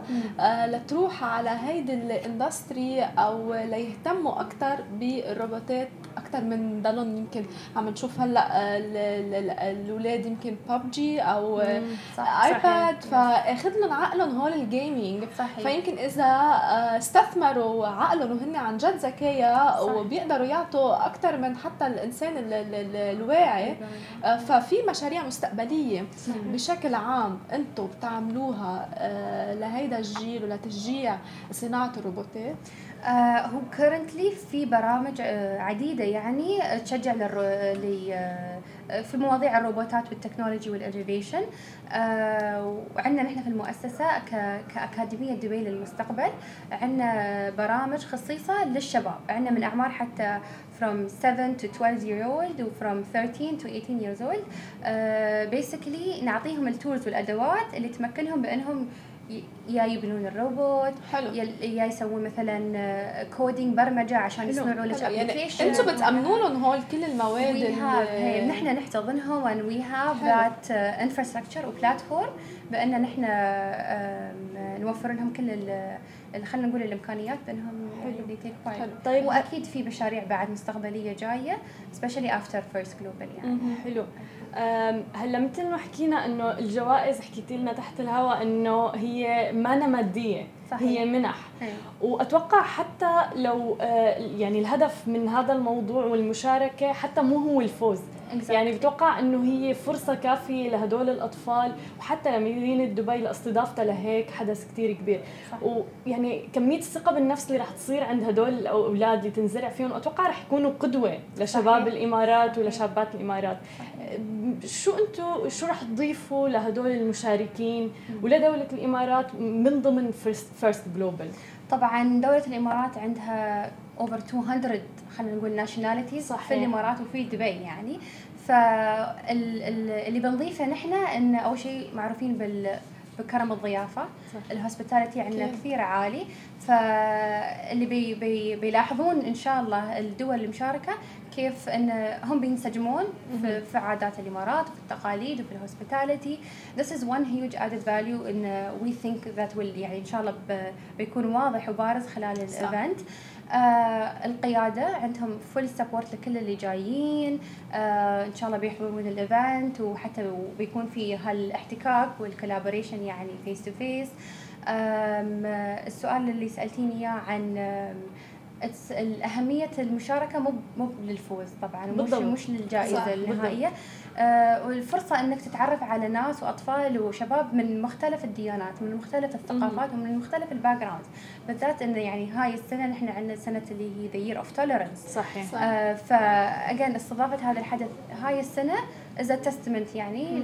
لتروح على هيدي ال industry أو ليهتموا أكثر بالروبوتات أكثر من ضلهم يمكن عم نشوف هلأ ال- ال- ال- الأولاد يمكن ببجي أو صح iPad صحيح. فاخذ لهم عقلهم هول ال gaming صحيح. فيمكن إذا آه، استثمروا عقلهم وهن عن جد ذكية صح. وبيقدروا يعطوا أكثر من حتى الإنسان ال- ال- ال- الواعي آه، ففي مشاريع مستقبلية بشكل عام أنتم بتعملوها آه، لهيدا الجيل ولتشجيع صناعة الروبوتات؟ هو currently في برامج عديدة يعني تشجع للرو... ل... آه، في مواضيع الروبوتات وال technology وال innovation آه وعندنا نحن في المؤسسة. كأكاديمية دبي للمستقبل عندنا برامج خصيصة للشباب عندنا من أعمار حتى from 7 to 12 year old و from 13 to 18 years old uh, basically نعطيهم ال tools والأدوات اللي تمكنهم بأنهم يا يبنون الروبوت حلو يا يسوون مثلا coding برمجة عشان يصنعوا لك حلو. يعني application أنتم بتامنوا لهم هول كل المواد اللي- نحن نحتضنهم have حلو. that uh, infrastructure و platform بأن نحن نوفر لهم كل خلينا نقول الإمكانيات بأنهم حلو. حلو. طيب وأكيد في مشاريع بعد مستقبلية جاية especially after first global يعني حلو هلا مثل ما حكينا إنه الجوائز حكيتي لنا تحت الهواء إنه هي ما مادية صحيح. هي منح أيوة. وأتوقع حتى لو آه، يعني الهدف من هذا الموضوع والمشاركة حتى مو هو الفوز Exactly. يعني بتوقع إنه هي فرصة كافية لهدول الأطفال وحتى لمدينه دبي لاستضافتها لهيك حدث كتير كبير صح. ويعني كمية الثقة بالنفس اللي رح تصير عند هدول الأولاد اللي تنزرع فيهم أتوقع رح يكونوا قدوة لشباب صحيح. الإمارات ولشابات الإمارات شو أنتم شو رح تضيفوا لهدول المشاركين ولدولة الإمارات من ضمن FIRST FIRST Global طبعا دولة الإمارات عندها over 200 خلينا نقول nationalities. في الإمارات وفي دبي يعني فاللي بنضيفه نحن إن أول شيء معروفين بال بكرم الضيافة. ال hospitality عندنا. كثير عالي فاللي بي بي بيلاحظون إن شاء الله الدول المشاركة كيف إن هم بينسجمون في, في عادات الإمارات وفي التقاليد وفي ال hospitality this is one huge added value إن we think that will يعني إن شاء الله بيكون واضح وبارز خلال. ال event آه القيادة عندهم full support لكل اللي جايين. آه إن شاء الله بيحضرون ال event وحتى بيكون في هالاحتكاك وال collaboration يعني face to face السؤال اللي سألتيني إياه عن الأهمية المشاركة مو مو للفوز طبعا مش بالضبط. مش للجائزة صح، النهائية. آه والفرصة إنك تتعرف على ناس وأطفال وشباب من مختلف الديانات من مختلف الثقافات ومن مختلف ال backgrounds بالذات انه يعني هاي السنة نحن عندنا سنة اللي هي the Year of Tolerance صحيح. صح. آه ف again استضافة هذا الحدث هاي السنة as testament يعني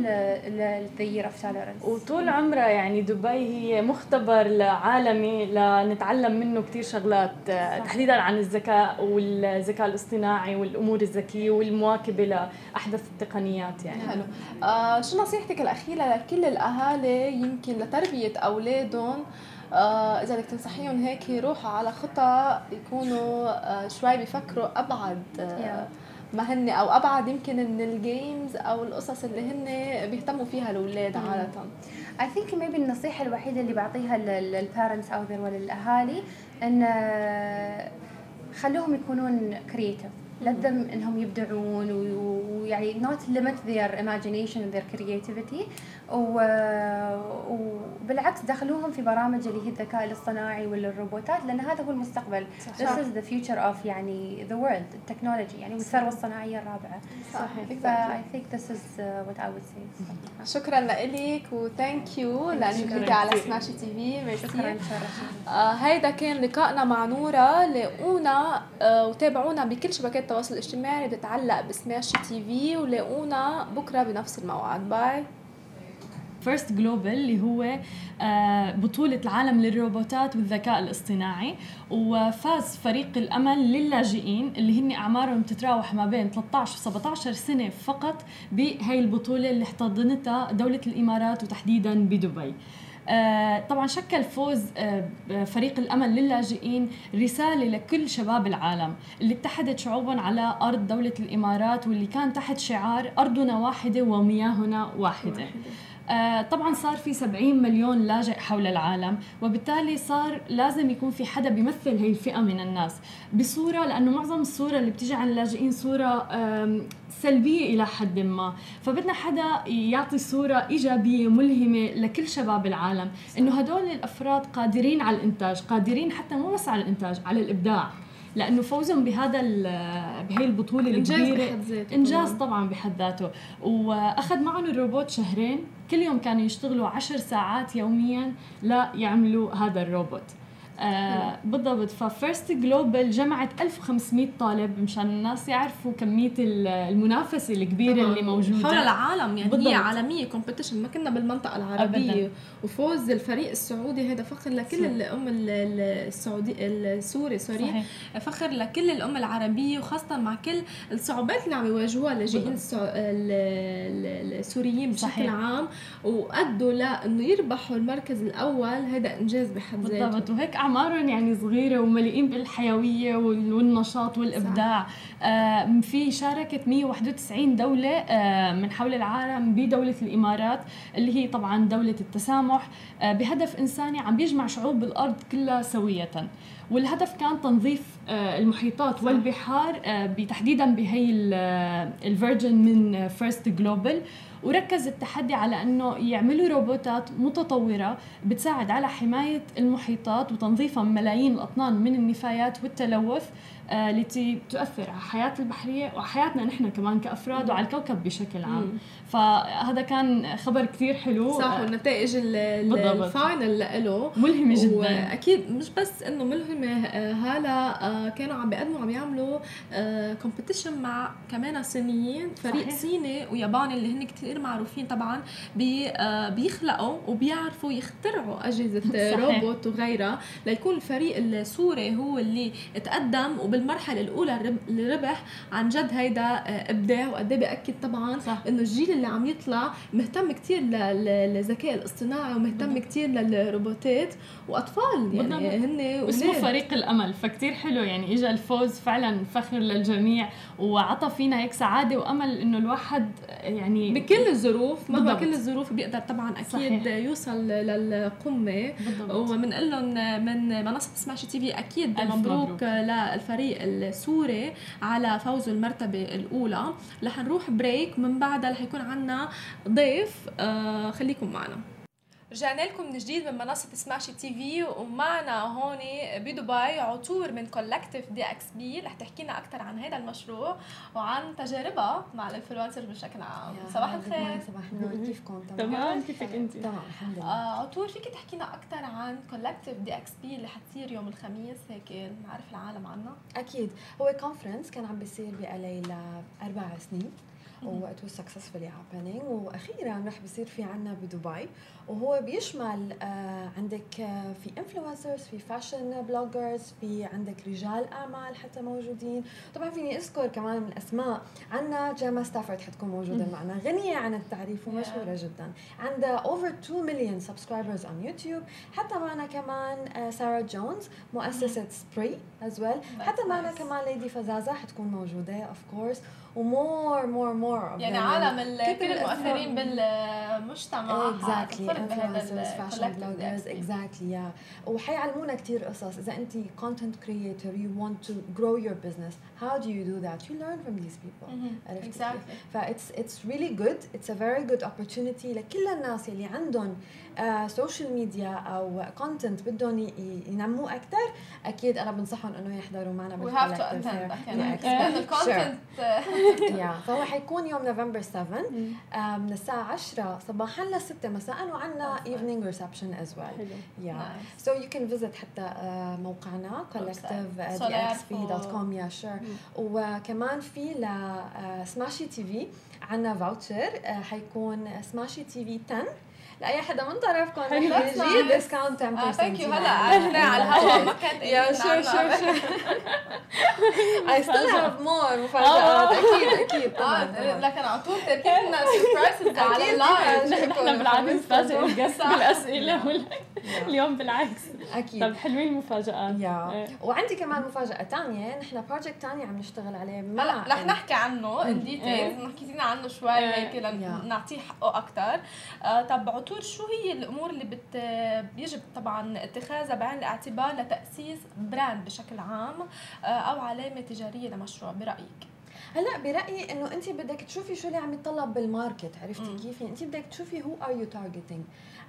ل the Year of Tolerance وطول عمرها يعني دبي هي مختبر عالمي لنتعلم منه كثير شغلات آه، صح. تحديدا عن الذكاء والذكاء الاصطناعي والأمور الذكية والمواكبة لأحدث التقنيات يعني. حلو. آه شو نصيحتك الأخيرة لكل الأهالي يمكن لتربية أولادهم؟ آه إذا بدك تنصحيهم هيك يروحوا على خطى يكونوا آه شوي بيفكروا أبعد آه ما هن أو أبعد يمكن من ال games أو القصص اللي هن بيهتموا فيها الأولاد مم. عادة. I think maybe النصيحة الوحيدة اللي بعطيها لل parents أو there وللأهالي إن آه، خلوهم يكونون creative let them إنهم يبدعون ويعني not limit their imagination and their creativity. وبالعكس دخلوهم في برامج اللي هي الذكاء الاصطناعي والروبوتات لأن هذا هو المستقبل. صح. this is the future of يعني the world ال technology يعني والثروة الصناعية الرابعة. صحيح. ف I think this is uh, what I would say. شكرا لك و thank you شكراً كنتي على. Smashi TV merci شكرا آه هيدا كان لقائنا مع نورا. لاقونا آه وتابعونا بكل شبكات التواصل الاجتماعي بتتعلق ب Smashi TV ولاقونا بكرة بنفس الموعد. bye First Global اللي هو آه، بطولة العالم للروبوتات والذكاء الاصطناعي. وفاز فريق الأمل للاجئين اللي هن أعمارهم تتراوح ما بين 13 و 17 سنة فقط بهي البطولة اللي احتضنتها دولة الإمارات وتحديدا بدبي. آه، طبعا شكل فوز آه، فريق الأمل للاجئين رسالة لكل شباب العالم اللي اتحدت شعوبهم على أرض دولة الإمارات واللي كان تحت شعار ارضنا واحدة ومياهنا واحدة, واحدة. آه، طبعا صار في 70 مليون لاجئ حول العالم وبالتالي صار لازم يكون في حدا بيمثل هي الفئة من الناس. بصورة لأنه معظم الصورة اللي بتيجي عن اللاجئين صورة سلبية إلى حد ما. فبدنا حدا يعطي صورة إيجابية ملهمة لكل شباب العالم إنه هدول الأفراد قادرين على الإنتاج قادرين حتى مو بس على الإنتاج على الإبداع. لأنه فوزهم بهذا بهي البطولة الكبيرة. إنجاز طبعا. بحد ذاته. وأخذ معهم الروبوت شهرين. كل يوم كانوا يشتغلوا عشر ساعات يوميا ليعملوا هذا الروبوت. آه بالضبط ف First Global جمعت 1500 طالب مشان الناس يعرفوا كمية المنافسة الكبيرة طبعا. اللي موجودة حول العالم يعني بالضبط. هي عالمية competition ما كنا بالمنطقة العربية أبداً. وفوز الفريق السعودي هذا فخر لكل. الأم السعودي السوري سوري صحيح. فخر لكل الأم العربية وخاصة مع كل الصعوبات اللي عم يواجهوها اللاجئين السوريين بشكل صحيح. عام وأدوا لأنه يربحوا المركز الأول هذا إنجاز بحد ذاته بالضبط وهيك اعمارهم يعني صغيرة ومليئين بالحيوية والنشاط والإبداع. آه في شاركت 191 دولة آه من حول العالم بدولة الإمارات اللي هي طبعا دولة التسامح. آه بهدف إنساني عم بيجمع شعوب الأرض كلها سوية. والهدف كان تنظيف آه، المحيطات والبحار آه، تحديدا بهي ال version من First Global وركز التحدي على إنه يعملوا روبوتات متطورة بتساعد على حماية المحيطات وتنظيفها من ملايين الأطنان من النفايات والتلوث. آه، التي تؤثر على حياه البحرية وحياتنا نحن كمان كأفراد وعلى الكوكب بشكل عام مم. فهذا كان خبر كثير حلو صح والنتائج ال final له ملهمة جدا وأكيد مش بس إنه ملهمة آه، هلا آه، كانوا عم بيقدموا عم يعملوا competition مع كمان صينيين فريق صحيح. صيني وياباني اللي هن كثير معروفين طبعا بي بيخلقوا وبيعرفوا يخترعوا أجهزة صحيح. روبوت وغيرها ليكون الفريق السوري هو اللي تقدم وبالمرحله الأولى اللي ربح عن جد هيدا آه، إبداع وقد إيه بياكد طبعا صح. إنه الجيل اللي عم يطلع مهتم كثير للذكاء الاصطناعي ومهتم كثير للروبوتات وأطفال. يعني هن اسمه فريق الأمل فكتير حلو. يعني اجى الفوز فعلا فخر للجميع وعطى فينا هيك سعادة وأمل إنه الواحد يعني بكل الظروف مهما كل الظروف بيقدر طبعا أكيد صحيح. يوصل للقمة. وبنقول لهم من منصة Smashi TV أكيد مبروك, مبروك للفريق السوري على فوزه المرتبة الأولى. رح نروح break من بعدها رح يكون عندنا ضيف آه خليكم معنا. رجعنا لكم من جديد من منصة Smashi TV ومعنا هون بدبي عطور من Collective DXB رح تحكي لنا أكثر عن هذا المشروع وعن تجاربها مع ال influencer بشكل عام. صباح الخير. صباح النور كيفكم؟ تمام. كيفك أنت؟ تمام الحمد لله. آه عطور فيك تحكي لنا أكثر عن Collective DXB اللي حتصير يوم الخميس هيك نعرف العالم عنها أكيد. هو conference كان عم بيصير ب LA لأربع سنين what was successfully happening وأخيرا رح بيصير في عنا بدبي. وهو بيشمل آه عندك آه في influencers في fashion bloggers في عندك رجال أعمال حتى موجودين. طبعا فيني أذكر كمان من الاسماء عندنا Gemma Stafford حتكون موجودة معنا غنية عن التعريف ومشهورة جدا. عندها over 2 million subscribers on YouTube حتى معنا كمان آه Sarah Jones مؤسسة Sprii as well حتى معنا كمان Lady Fozaza حتكون موجودة of course و more more more يعني عالم كل المؤثرين بالمجتمع. exactly influencers fashion bloggers exactly yeah وحيعلمونا كثير قصص. إذا انت content creator you want to grow your business how do you do that you learn from these people exactly that's it's really good it's a very good opportunity لكل الناس اللي عندهم social media أو content بدهم ينموه أكثر أكيد أنا بنصحهم إنه يحضروا معنا بال Collective يعني ال content yeah فهو حيكون حيكون يوم نوفمبر 7 آه، من الساعة 10 صباحا ل 6 مساء وعندنا evening reception as well yeah so you can visit حتى آه، موقعنا collective.com yeah sure وكمان في ل Smashi TV عندنا voucher حيكون Smashi TV 10 لاي حدا من طرفكم رح. يجي discount 10% thank you. هلا عرفنا على الهواء ما كانت yeah. sure sure I still have more آه. مفاجآت أكيد أكيد طبعا آه طبعاً. لكن على طول تركيبنا surprises على أكيد ال live نحن بالعادة صح. بالأسئلة وال- اليوم بالعكس. أكيد. طب حلوين المفاجآت. yeah إيه. وعندي كمان مفاجأة تانية. نحن project تاني عم نشتغل عليه. هلا رح نحكي عنه in details إيه. نحكي لنا عنه شوي إيه. هيك Yeah. لنعطيه حقه أكثر آه طب عطور شو هي الأمور اللي بت يجب طبعا اتخاذها بعين الاعتبار لتأسيس brand بشكل عام آه أو علامة تجارية لمشروع؟ برأيك؟ هلا برأيي إنه انت بدك تشوفي شو اللي عم يتطلب بال market عرفتي. كيف؟ يعني انت بدك تشوفي who are you targeting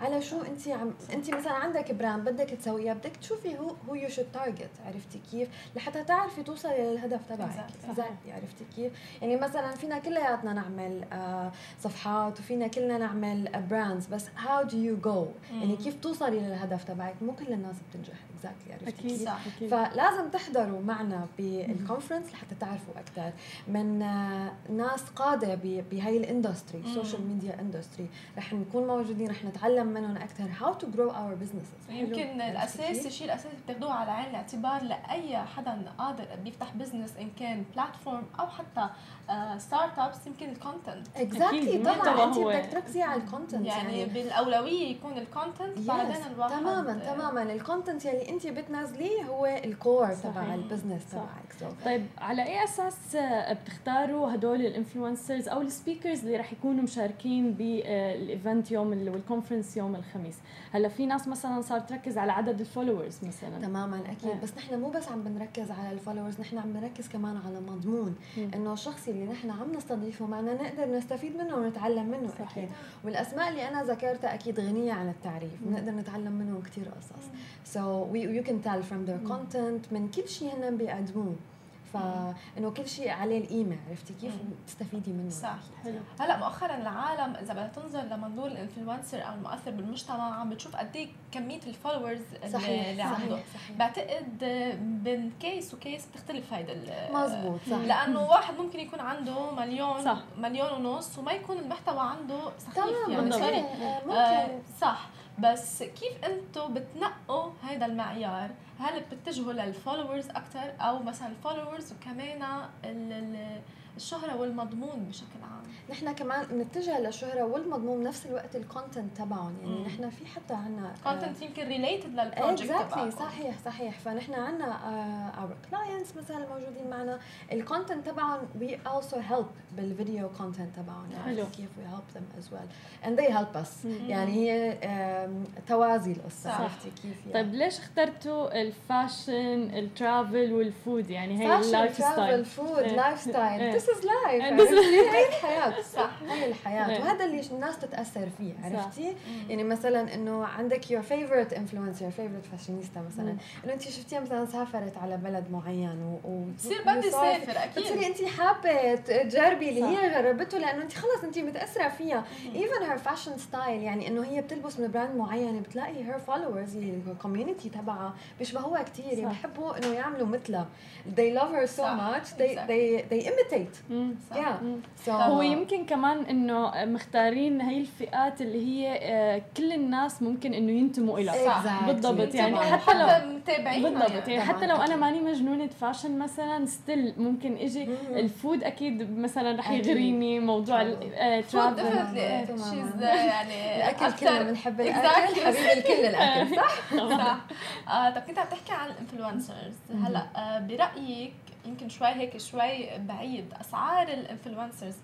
على شو انت عم انت مثلا عندك brand بدك تسويها بدك تشوفي who who you should target عرفتي كيف؟ لحتى تعرفي توصلي للهدف تبعك. exactly عرفتي كيف؟ يعني مثلا فينا كلياتنا نعمل آه صفحات وفينا كلنا نعمل brands بس how do you go يعني كيف توصلي للهدف تبعك؟ مو كل الناس بتنجح. exactly عرفتي أكيد كيف؟ صح. أكيد. فلازم تحضروا معنا بال conference لحتى تعرفوا أكثر من آه، ناس قادة بهي ال industry مم. social media industry رح نكون موجودين رح نتعلم منهم أكثر how to grow our businesses يمكن الأساس الشيء الاساسي بتاخذوه على عين الاعتبار لأي حدا قادر بيفتح business إن كان platform أو حتى startups يمكن ال content exactly أكيد. طبعا. انت بدك تركزي على ال content يعني, يعني. بالأولوية يكون ال content بعدين الواحد تماما تماما. ال content يلي انت بتنزليه هو ال core تبع. ال business. تبعك طيب على اي أساس آه، بتختاروا هدول ال influencers أو ال speakers اللي رح يكونوا مشاركين بال event يوم ال- وال conference يوم الخميس هلا في ناس مثلا صار تركز على عدد ال followers مثلا تماما أكيد إيه. بس نحن مو بس عم بنركز على ال followers نحن عم بنركز كمان على مضمون. إنه الشخص اللي نحن عم نستضيفه معنا نقدر نستفيد منه ونتعلم منه صحيح. أكيد والأسماء اللي أنا ذكرتها أكيد غنية عن التعريف بنقدر نتعلم منهم كثير قصص so you can tell from their content من كل شيء هن بيقدموه. فانه كل شيء عليه القيمة عرفتي كيف. تستفيدي منه؟ صح حلو. هلأ مؤخرا العالم إذا بدها تنظر لمنظور ال influencer أو المؤثر بالمجتمع عم بتشوف قد إيه كمية ال followers صحيح اللي عنده. صحيح. صحيح بعتقد بين case و case بتختلف هيدا مزبوط صح. لأنه واحد ممكن يكون عنده مليون صح. مليون ونص وما يكون المحتوى عنده سخيف تماما يعني. sorry إيه، آه ممكن صح. بس كيف أنتم بتنقوا هذا المعيار؟ هل بتتجهوا لل followers أكثر أو مثلا ال followers وكمان ال- الشهرة والمضمون بشكل عام؟ نحن كمان بنتجه للشهرة والمضمون بنفس الوقت ال content تبعهم. يعني مم. نحن في حتى عنا كونتنت يمكن related لل project exactly صحيح صحيح. فنحن عنا our clients مثلا الموجودين معنا. الكونتنت تبعهم وي also help بالفيديو كونتنت تبعهم. حلو. يعني كيف we help them as well. And they help us. مم. يعني هي توازي القصة. صح. عرفتي كيف يعني؟ طيب ليش اخترتوا ال fashion ال travel وال food يعني هي fashion ال life travel style food إيه. lifestyle this is life هي الحياة صح. هي الحياة. وهذا اللي الناس تتأثر فيه. عرفتي يعني مثلا إنه عندك your favorite influencer favorite fashionista مثلا مم. إنه أنت شفتيها مثلا سافرت على بلد معين و, بتصير بدي saw it. سافر بتصيري أكيد أنت حابة تجربي اللي. هي جربته لأنه أنت خلص أنت متأثرة فيها even her fashion style يعني إنه هي بتلبس من brand معين بتلاقي her followers ال community تبعها بيشبهوها كثير صح. بيحبوا إنه يعملوا مثلها they love her so much they they they imitate صح. yeah so هو يمكن كمان إنه مختارين هي الفئات اللي هي آه، كل الناس ممكن إنه ينتموا لها صح. Exactly. بالضبط، يعني. حتى لو- حتى متابعين بالضبط. يعني حتى لو أنا. ماني مجنونة fashion مثلا still ممكن إجي. ال food أكيد مثلا رح. يغريني موضوع ال travel definitely تماماً. شيز يعني الاكل كلنا بنحب الأكل. حبيب الكل الأكل صح؟ صح آه طب كنت عم تحكي عن ال influencers هلأ آه برأيك يمكن شوي هيك شوي بعيد. أسعار ال influencers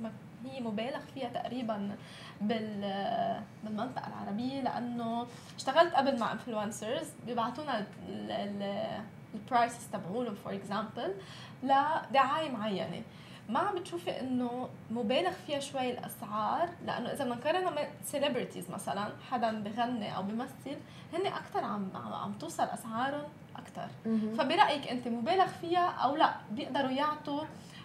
هي مبالغ فيها تقريبا بال بالمنطقة العربية لأنه اشتغلت قبل مع influencers بيبعتونا ال prices تبعولهم for example لدعاية معينة. ما عم بتشوفي إنه مبالغ فيها شوي الأسعار لأنه إذا بدنا نقارنها مع celebrities مثلا حدا بغني أو بيمثل هن أكثر عم عم توصل أسعارهم أكثر فبرأيك أنت مبالغ فيها أو لا؟ بيقدروا يعطوا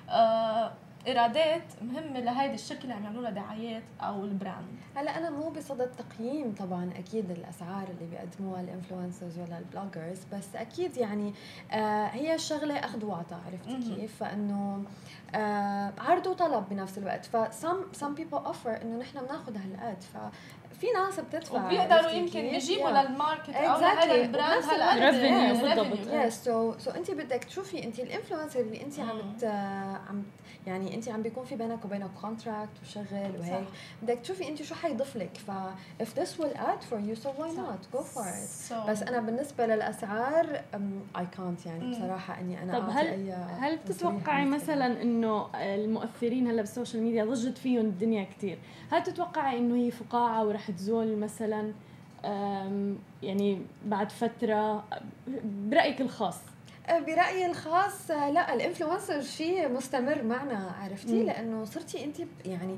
آه إيرادات مهمه لهيدي الشركة اللي عم يعملوا لها دعايات أو ال brand هلا أنا مو بصدد تقييم طبعا أكيد الأسعار اللي بيقدموها ال influencers ولا ال bloggers بس أكيد يعني آه هي الشغله أخذ وعطاء عرفتي. كيف؟ فإنه آه عرض وطلب بنفس الوقت. ف some some people offer إنه نحن بناخذ هالقد. ففي ناس بتدفع وبيقدروا يمكن؟ يجيبوا Yeah. لل market أو. لهذا ال brand الوقت revenue revenue. بالضبط. yes so so انت بدك تشوفي انت ال influencer اللي انت عم. عم يعني انت عم بيكون في بينك وبينه contract وشغل وهيك صح. بدك تشوفي انت شو حيضيف لك ف if this will add for you so why not go for it So- بس أنا بالنسبة للأسعار um, I can't يعني مم. بصراحة إني أنا طب هل أي هل بتتوقعي مثلا إنه المؤثرين هلا بال social media ضجت فيهم الدنيا كتير هل تتوقعي إنه هي فقاعة ورح تزول مثلا يعني بعد فترة برأيك الخاص؟ برأيي الخاص لا ال influencer شيء مستمر معنا عرفتي. لأنه صرتي انت يعني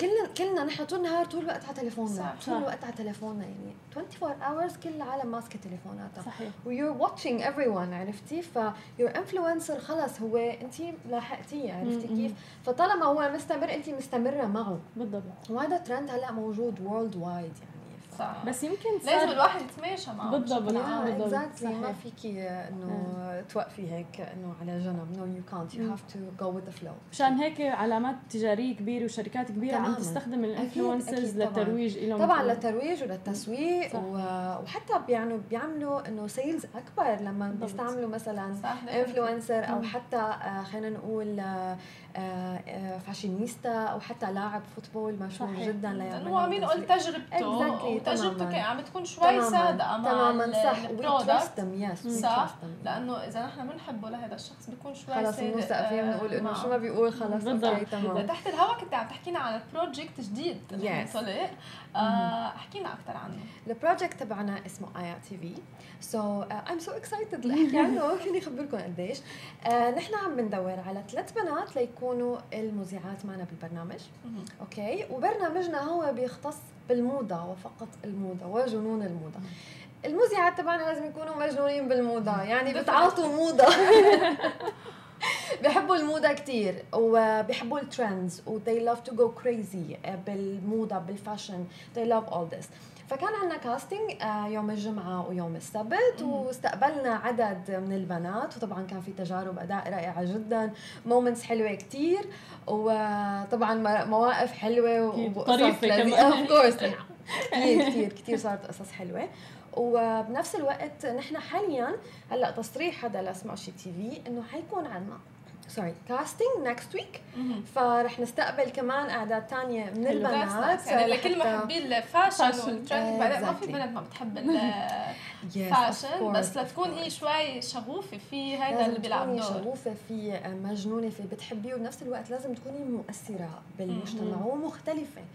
كلنا كلنا نحن طول النهار طول الوقت على تليفوننا صح. طول. الوقت على تليفوننا يعني 24 hours كل العالم ماسكة تليفوناتها صحيح و you're watching everyone عرفتي ف your influencer خلص هو انت لاحقتيه عرفتي مم. كيف فطالما هو مستمر انت مستمرة معه بالضبط وهذا ترند هلأ موجود worldwide يعني. صح بس يمكن لازم الواحد يتماشى معه بالضبط. آه،. بالضبط. exactly ما صحيح. فيكي إنه توقفي هيك إنه على جنب نو يو كانت يو. هاف تو جو وذ ذا فلو مشان هيك علامات تجارية كبيرة وشركات كبيرة عم. تستخدم ال influencers. للترويج لهم طبعا للترويج وللتسويق وحتى يعني بيعملوا إنه sales أكبر لما. بيستعملوا مثلا influencer أو. حتى آه، خلينا نقول آه، آه، آه، فاشينيستا أو حتى لاعب football مشهور صحيح. جدا ليعمل لأنه هو عم ينقل تجربته. Exactly، وتجربته عم تكون شوي صادقه مع تماما صح. yes. We صح، لأنه إذا نحن بنحبه لهذا الشخص بيكون شوي خلص بنوثق فيه آه، بنقول إنه. شو ما بيقول خلص. okay تمام. تحت الهواء كنت عم تحكينا عن ال project جديد. طلع آه، أحكينا أكثر عنه. ال project تبعنا اسمه آيا تي في. so I'm so excited لأحكي عنه. فيني أخبركم قديش. آه، نحن عم بندور على ثلاث بنات ليكونوا المذيعات معنا بالبرنامج. okay؟ وبرنامجنا هو بيختص بالموضة وفقط الموضة وجنون الموضة. المذيعات تبعنا لازم يكونوا مجنونين بالموضة. يعني بتعاطوا موضة. بيحبوا الموضة كتير وبيحبوا ال trends و they love to go crazy بالموضة بال fashion they love all this. فكان عندنا casting يوم الجمعة ويوم السبت واستقبلنا عدد من البنات وطبعا كان في تجارب أداء رائعة جدا moments حلوة كتير وطبعا مواقف حلوة أكيد، وقصص. كمان. course. كثير كثير كثير صارت قصص حلوة. وبنفس الوقت نحن حاليا هلأ تصريح هذا لسمع شي TV إنه حيكون عندنا sorry casting next week. فرح نستقبل كمان أعداد تانية من البنات. يعني لكل محبي ال fashion. وال trend بعدين ما في. بنت ما بتحب ال fashion بس لتكون هي. شوي شغوفة في لازم اللي بيلعب دور شغوفة فيه مجنونة فيه بتحبيه وبنفس الوقت لازم تكوني مؤثرة بالمجتمع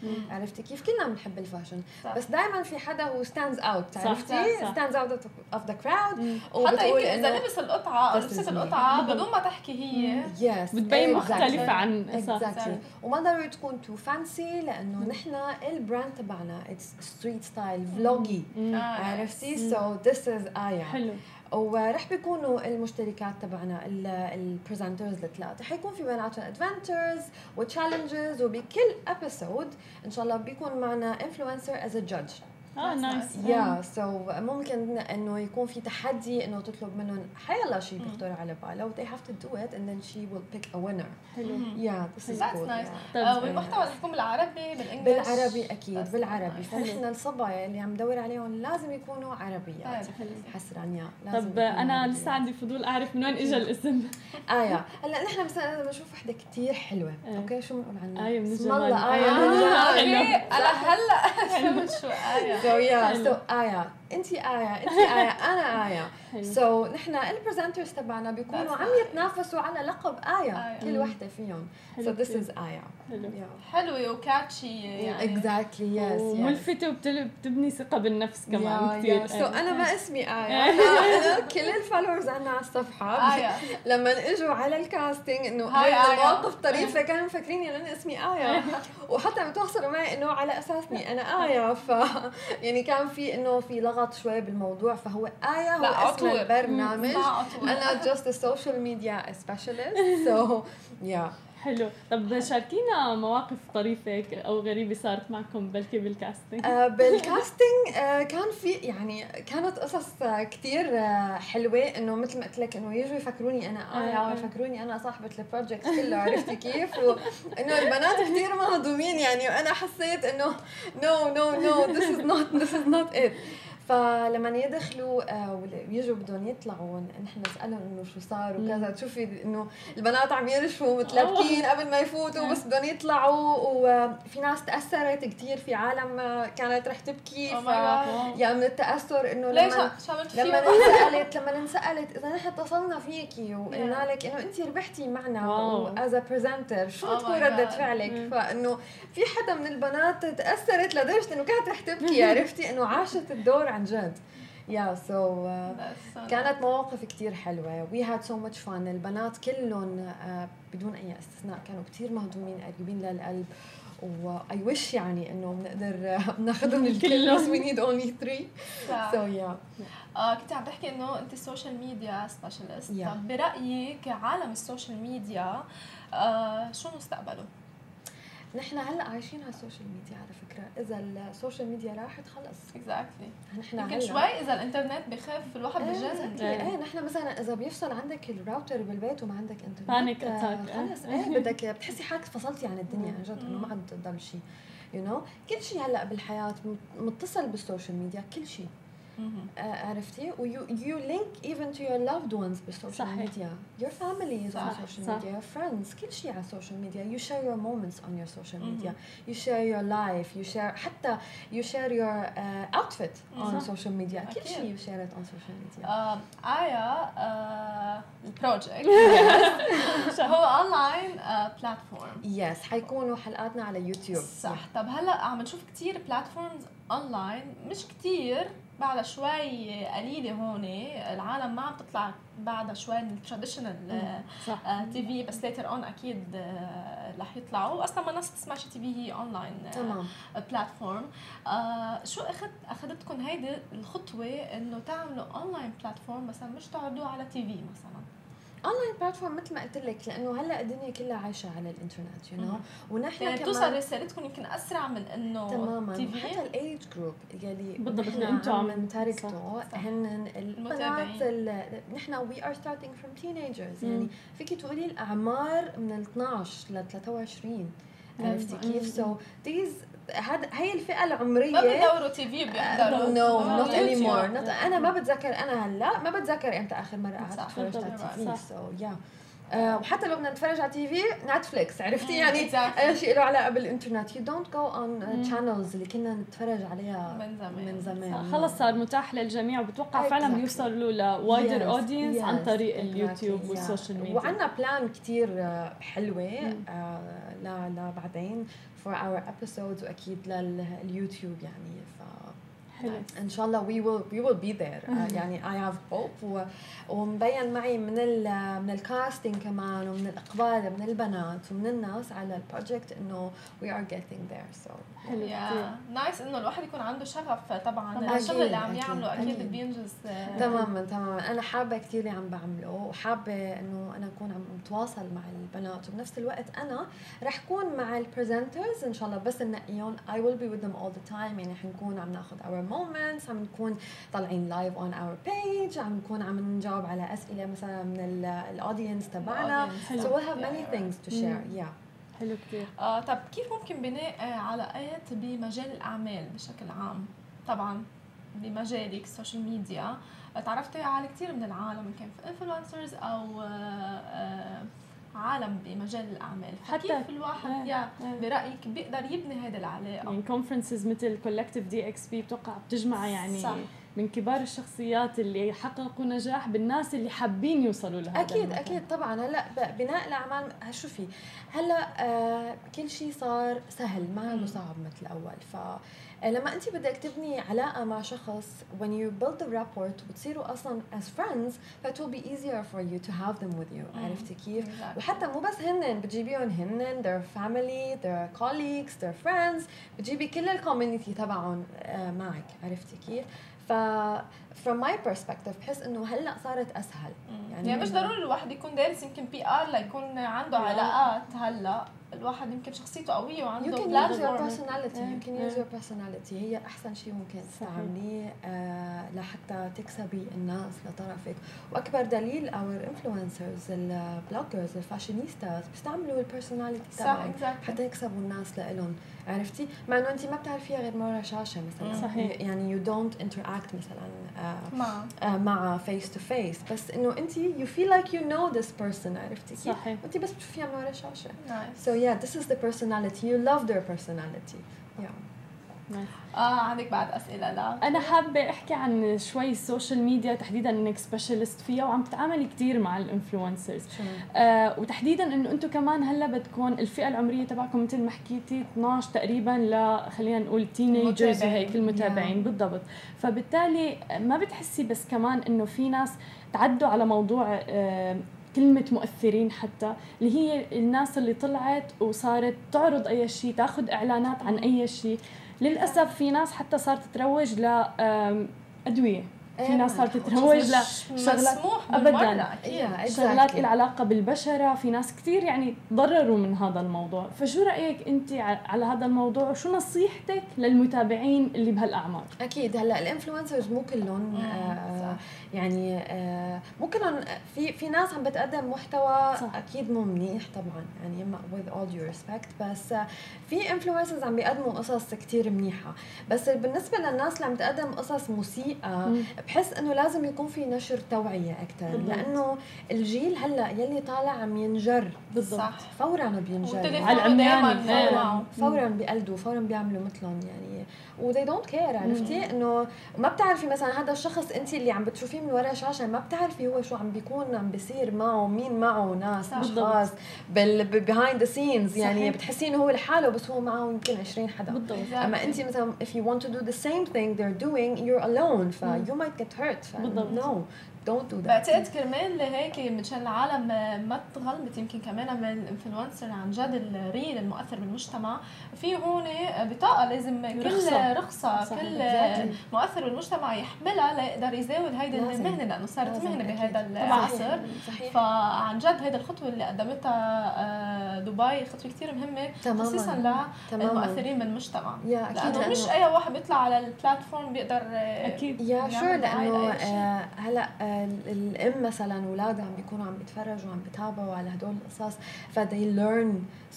مم. عرفتي كيف كلنا بنحب ال fashion. بس دائما في حدا هو stands out عرفتي. stands out of the crowd. حتى يمكن إذا لبس القطعة أو لبست. القطعة. بدون ما تحكي هي yes بتبين مختلفة عن صح. exactly وما ضروري تكون too fancy لأنه نحن ال brand تبعنا it's street style vlogging. عرفتي؟ so this is آية حلو. ورح بيكونوا المشتركات تبعنا ال presenters الثلاثة. حيكون في بيناتهم adventures و challenges وبكل episode إن شاء الله بيكون معنا influencer as a judge آه nice nice. yeah so ممكن إنه يكون في تحدي إنه تطلب منهم حيلا شيء بيخطر على باله و they have to do it and then she will pick a winner حلو yeah this is nice. yeah. طيب. آه، والمحتوى رح يكون بالعربي بال English بالعربي أكيد بالعربي. فنحن الصبايا اللي عم ندور عليهم لازم يكونوا عربيات طيب. حلو حسرانيا لازم طب أنا. لسه عندي فضول أعرف من وين اجى الاسم آية هلأ نحن مثلا أنا بشوف وحدة كثير حلوة إيه. okay شو بنقول عنها من الجمال. آية آه. من الجمال. okay أنا هلأ فهمت شو آية so yeah حلو. so آية انت آية انت آية أنا آية. so نحن ال presenters تبعنا بيكونوا عم nice. يتنافسوا على لقب آية آية. كل وحدة فيهم. سو ذس. از آية. حلو. حلوة و catchy يعني. exactly yes وملفتة وبتبني ثقة بالنفس كمان كثير so أنا ما اسمي آية. أنا أنا كل ال followers عندنا على الصفحة. آية. لما إجوا على ال casting إنه هاي هاي آية. المواقف طريفه كانوا مفكرين انه أنا اسمي آية. وحتى متواصلوا معي إنه على اساسني أنا آية. ف يعني كان في إنه في لغط شوي بالموضوع فهو آية هو لا، اسم. البرنامج. أنا just a social media specialist so yeah. حلو. طب شاركينا مواقف طريفة أو غريبة صارت معكم بلكي بال casting آه، بال casting آه، كان في يعني كانت قصص آه، كثير حلوة. إنه مثل ما قلت لك إنه يجوا يفكروني أنا إيه ويفكروني أنا صاحبة ال project كله عرفتي كيف؟ وانه البنات كثير مهضومين يعني وأنا حسيت إنه no no no this is not this is not it فلما يدخلوا آه، ويجوا بدهم يطلعوا نحن نسألهم إنه شو صار وكذا. تشوفي إنه البنات عم يرشفوا متلبكين قبل ما يفوتوا بس بدهم يطلعوا. وفي ناس تأثرت كثير في عالم كانت رح تبكي. ف yeah من التأثر إنه لما لما انسألت لما انسألت إذا نحن اتصلنا فيكي وقلنا لك إنه انت ربحتي معنا as a presenter شو oh تكون رده فعلك؟ فإنه في حدا من البنات تأثرت لدرجة إنه كانت رح تبكي عرفتي؟ إنه عاشت الدور عن جد. yeah yeah, so so, uh, كانت مواقف كتير حلوة. we had so much fun البنات كلهم uh, بدون أي استثناء كانوا كتير مهضومين قريبين للقلب. و I wish يعني انه بنقدر ناخذهم الكل. بس we need only 3 so yeah كنت عم تحكي إنه أنت ال social media specialist طب برأيك عالم ال social media uh, شو مستقبله؟ نحن هلأ عايشين على ال social media على فكرة. إذا ال social media راحت خلص. exactly نحن يمكن شوي إذا الإنترنت بخف الواحد إيه، بجد إيه, إيه. نحن مثلا إذا بيفصل عندك الراوتر بالبيت وما عندك إنترنت panic attack خلص إيه بدك بتحسي حالك فصلتي عن الدنيا عن جد إنه ما عاد ضل شيء you you know كل شيء هلأ بالحياة متصل بال social media كل شيء عرفتي و you, you link even to your loved ones بال social media your family is on social media your friends كل شيء على ال social media you share your moments on your social media you share your life you share حتى you share your uh, outfit on social media كل شيء you share it on social media آية ال project هو online platform yes حيكونوا حلقاتنا على يوتيوب صح طب هلا عم نشوف كثير platforms online مش كثير بعدها شوي قليلة هون العالم ما عم تطلع بعدها شوي من ال traditional TV بس later on أكيد آه، رح يطلعوا. أصلا الناس تسمع شي TV هي اونلاين تمام. platform شو اخذت أخذتكم هيدي الخطوة إنه تعملوا online platform مثلا مش تعرضوه على TV مثلا؟ online platform مثل ما قلت لك لأنه هلأ الدنيا كلها عايشة على الإنترنت you know ونحن يعني توصل رسالتكم يمكن أسرع من إنه تماما. TV حتى ال age group يلي بالضبط إنتم. عم target هن البنات نحن we are starting from teenagers يعني فيك تقولي الأعمار من ال 12 ل 23 عرفتي كيف؟ so this هذا هي الفئة العمرية. ما بدوروا تي في بيحضروا. نو نوت اني مور أنا ما بتذكر أنا هلا ما بتذكر إمتى آخر مرة قعدت اتفرجت على TV. So yeah آه، وحتى لو بدنا نتفرج على TV نتفليكس عرفتي يعني؟ أي شيء له علاقة بالإنترنت. you don't go on channels اللي كنا نتفرج عليها من زمان. من زمان. خلص صار متاح للجميع. وبتوقع فعلا بيوصلوا ل wider audience عن طريق اليوتيوب وال social media وعندنا plan كثير حلوة آه لبعدين for our episodes وأكيد لليوتيوب يعني ف حلو. إن شاء الله we will we will be there يعني I have hope ومبين معي من ال من ال casting كمان ومن الإقبال من البنات ومن الناس على ال project إنه we are getting there so حلو nice إنه الواحد يكون عنده شغف طبعا. الشغل اللي عم يعمله أكيد بي things آه، تماما تماما. أنا حابة كثير اللي عم بعمله وحابة إنه أنا أكون عم أتواصل مع البنات. وبنفس الوقت أنا رح أكون مع ال presenters إن شاء الله بس ننقيهم I will be with them all the time. يعني حنكون عم ناخذ our moments عم نكون طالعين live on our page عم نكون عم نجاوب على أسئلة مثلا من ال audience تبعنا. So we'll have many things to share. Yeah. حلو كثير آه طب كيف ممكن بناء علاقات بمجال الأعمال بشكل عام؟ طبعا بمجالك ال social media تعرفتي على كثير من العالم كان في influencers أو آه آه عالم بمجال الأعمال. حتى كيف الواحد آه yeah آه برأيك بيقدر يبني هذه العلاقة؟ يعني conferences مثل Collective DXB بتوقع بتجمع يعني صح. من كبار الشخصيات اللي حققوا نجاح بالناس اللي حابين يوصلوا لهذا أكيد المكان. أكيد طبعا. هلأ بناء الأعمال شوفي هلأ آه كل شيء صار سهل ما له صعب مثل الأول. ف آه، لما أنت بدك تبني علاقة مع شخص when you build the rapport وتصيروا أصلا as friends it will be easier for you to have them with you. عرفتي كيف؟ وحتى مو بس هن بتجيبيهم هن their family their colleagues their friends بتجيبي كل ال community تبعهم آه، معك. عرفتي كيف؟ ف from my perspective بحس إنه هلأ صارت أسهل. يعني, يعني مش ضروري الواحد يكون دارس يمكن PR ليكون عنده علاقات هلأ. الواحد يمكن شخصيته قوية وعنده you can use your personality. You can use your personality. هي أحسن شيء ممكن تستعمليه آه لحتى تكسبي الناس لطرفك. وأكبر دليل our influencers ال bloggers ال fashionistas بيستعملوا ال personality تبعك حتى يكسبوا الناس لإلهم. عرفتي؟ مع إنه انت ما بتعرفيها غير ورا شاشة مثلا. صحيح. يعني you don't interact مثلا مع آه مع face to face بس انه انت you feel like you know this person عرفتي صحيح انت بس بتشوفيها من ورا شاشه nice. so yeah this is the personality. You love their personality. Yeah. آه عندك بعد أسئلة لا؟ أنا حابة أحكي عن شوي ال social media تحديدا إنك specialist فيها وعم تتعاملي كثير مع ال influencers آه وتحديدا إنه أنتم كمان هلأ بدكم الفئة العمرية تبعكم مثل ما حكيتي 12 تقريبا ل خلينا نقول teenagers وهيك المتابعين بالضبط. فبالتالي ما بتحسي بس كمان إنه في ناس تعدوا على موضوع آه كلمة مؤثرين حتى اللي هي الناس اللي طلعت وصارت تعرض أي شيء تاخذ إعلانات عن أي شيء للأسف في ناس حتى صارت تروج ل أدوية. في ناس صارت تتروج لشغلات ابدا. شغلات لها علاقة بالبشرة في ناس كثير يعني تضرروا من هذا الموضوع. فشو رأيك أنت على هذا الموضوع؟ وشو نصيحتك للمتابعين اللي بهالأعمار؟ أكيد. هلأ الإنفلونسرز مو كلهم آه يعني آه مو كلهم في في ناس عم بتقدم محتوى صح. أكيد مو منيح طبعا يعني with all due respect بس آه في influencers عم بيقدموا قصص كثير منيحة. بس بالنسبة للناس اللي عم تقدم قصص مسيئة بحس إنه لازم يكون في نشر توعية أكثر لأنه الجيل هلأ يلي طالع عم ينجر. بالضبط. فورا بينجر. على العميان فورا, فورا بيقلدوا فورا بيعملوا مثلهم يعني. و they don't care عرفتي؟ إنه ما بتعرفي مثلا هذا الشخص انت اللي عم بتشوفيه من وراء شاشة ما بتعرفي هو شو عم بيكون عم بيصير معه مين معه ناس أشخاص behind the scenes يعني بتحسين هو لحاله بس هو معه يمكن 20 حدا. بالضبط. أما انت مثلا if you want to do the same thing they're doing you're alone ف you might get hurt بالضبط. no. Don't do that. بعتقد كرمال لهيك مشان العالم ما تغلبت يمكن كمان من ال influencer عن جد ال real المؤثر بالمجتمع. في هون بطاقة لازم كل رخصة. كل مؤثر بالمجتمع يحملها ليقدر يزاول هيدي المهنة لأنه صارت مهنة بهذا العصر فعن جد هيدي الخطوة اللي قدمتها دبي خطوة كثير مهمة خصيصا للمؤثرين من المجتمع لأنه مش أي واحد بيطلع على ال platform بيقدر أكيد. yeah sure لأنه هلأ الام مثلا أولادها عم بيكونوا عم بيتفرجوا وعم بيتابعوا على هدول القصص ف they learn.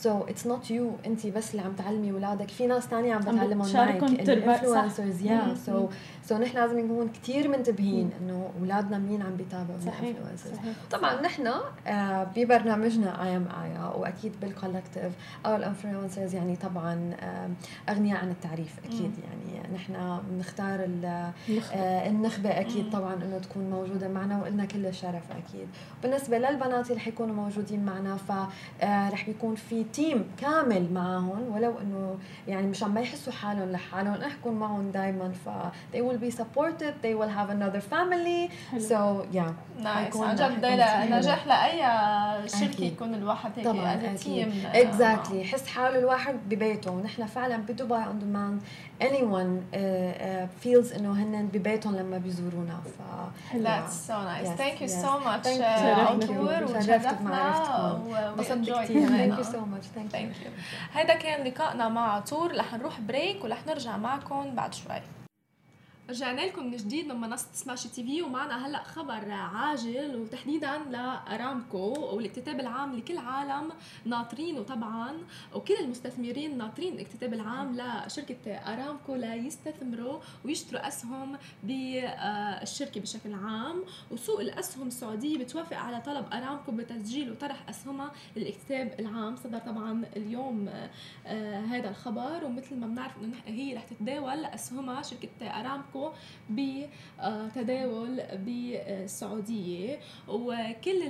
So it's not you انت بس اللي عم تعلمي أولادك. في ناس ثانية عم بتعلمهم معك ال influencers yeah so so نحن لازم نكون كثير منتبهين إنه أولادنا مين عم بيتابعوا صحيح. صحيح طبعا نحن آه ببرنامجنا اي ام ايا وأكيد بال collective أو ال influencers يعني طبعا آه أغنياء عن التعريف أكيد مم. يعني نحن بنختار آه النخبة أكيد مم. طبعا إنه تكون موجودة معنا وقلنا كل الشرف أكيد بالنسبة للبنات اللي حيكونوا موجودين معنا فرح بيكون في team كامل معهم ولو إنه يعني مش عم يحسوا حالهم لحالهم احكوا معهم دائما ف they will be supported they will have another family. حلو. so yeah. Nice. عن جد نجاح لاي شركة يكون الواحد هيك طبعا team exactly يحس حاله الواحد ببيته. ونحن فعلا بدبي on demand anyone uh, uh, feels إنه هن ببيتهم لما بيزورونا. ف That's so nice. Yes, Thank you yes. so much عطور وشرفتنا كثير Thank you so much. Thank, Thank you. هيدا كان لقائنا مع عطور. رح نروح break ورح نرجع معكم بعد شوي. رجعنا لكم من جديد من منصة سماشي تي في ومعنا هلا خبر عاجل وتحديدا لأرامكو والاكتتاب العام لكل عالم ناطرينه طبعا وكل المستثمرين ناطرين الاكتتاب العام لشركة أرامكو ليستثمروا ويشتروا أسهم بالشركة بشكل عام. وسوق الأسهم السعودية بتوافق على طلب أرامكو بتسجيل وطرح أسهمها للاكتتاب العام. صدر طبعا اليوم هذا الخبر ومثل ما بنعرف إنه هي رح تتداول أسهمها شركة أرامكو بتداول بالسعودية وكل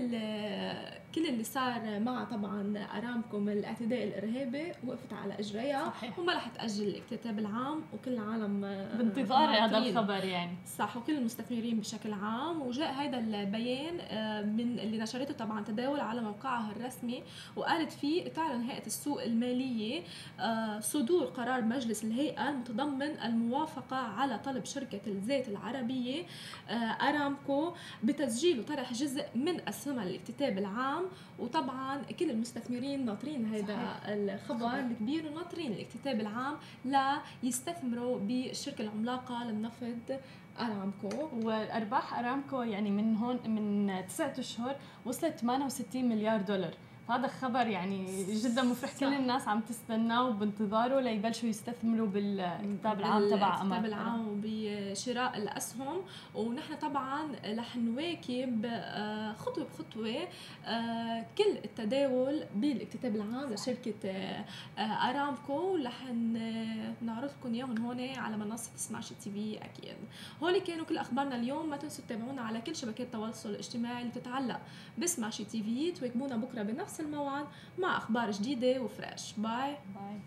كل اللي صار مع طبعا ارامكو من الاعتداء الإرهابي وقفت على إجريها صحيح. وما رح تأجل الاكتتاب العام وكل العالم آه، بانتظار هذا. الخبر يعني صح وكل المستثمرين بشكل عام وجاء هذا البيان آه، من اللي نشرته طبعا تداول على موقعها الرسمي وقالت فيه تعلن هيئه السوق المالية آه، صدور قرار مجلس الهيئة المتضمن الموافقة على طلب شركة الزيت العربية أرامكو بتسجيل وطرح جزء من اسهمها للاكتتاب العام وطبعا كل المستثمرين ناطرين هذا. الخبر الكبير وناطرين الاكتتاب العام لا يستثمروا بالشركة العملاقة للنفط أرامكو. وارباح أرامكو يعني من هون من تسعة أشهر وصلت 68 مليار دولار. فهذا خبر يعني جدا مفرح كل. الناس عم تستناه بانتظاره ليبلشوا يستثمروا بالكتاب العام تبع الكتاب العام وبشراء الأسهم. ونحن طبعا رح نواكب آه، خطوة بخطوة آه، كل التداول بالاكتتاب العام لشركة آه، أرامكو. رح نعرض لكم إياهم هون على منصة سماشي تي في أكيد. هول كانوا كل أخبارنا اليوم. ما تنسوا تتابعونا على كل شبكات التواصل الاجتماعي اللي بتتعلق بسماشي TV. تواكبونا بكرة بنفس الموعد مع أخبار جديدة و fresh. bye bye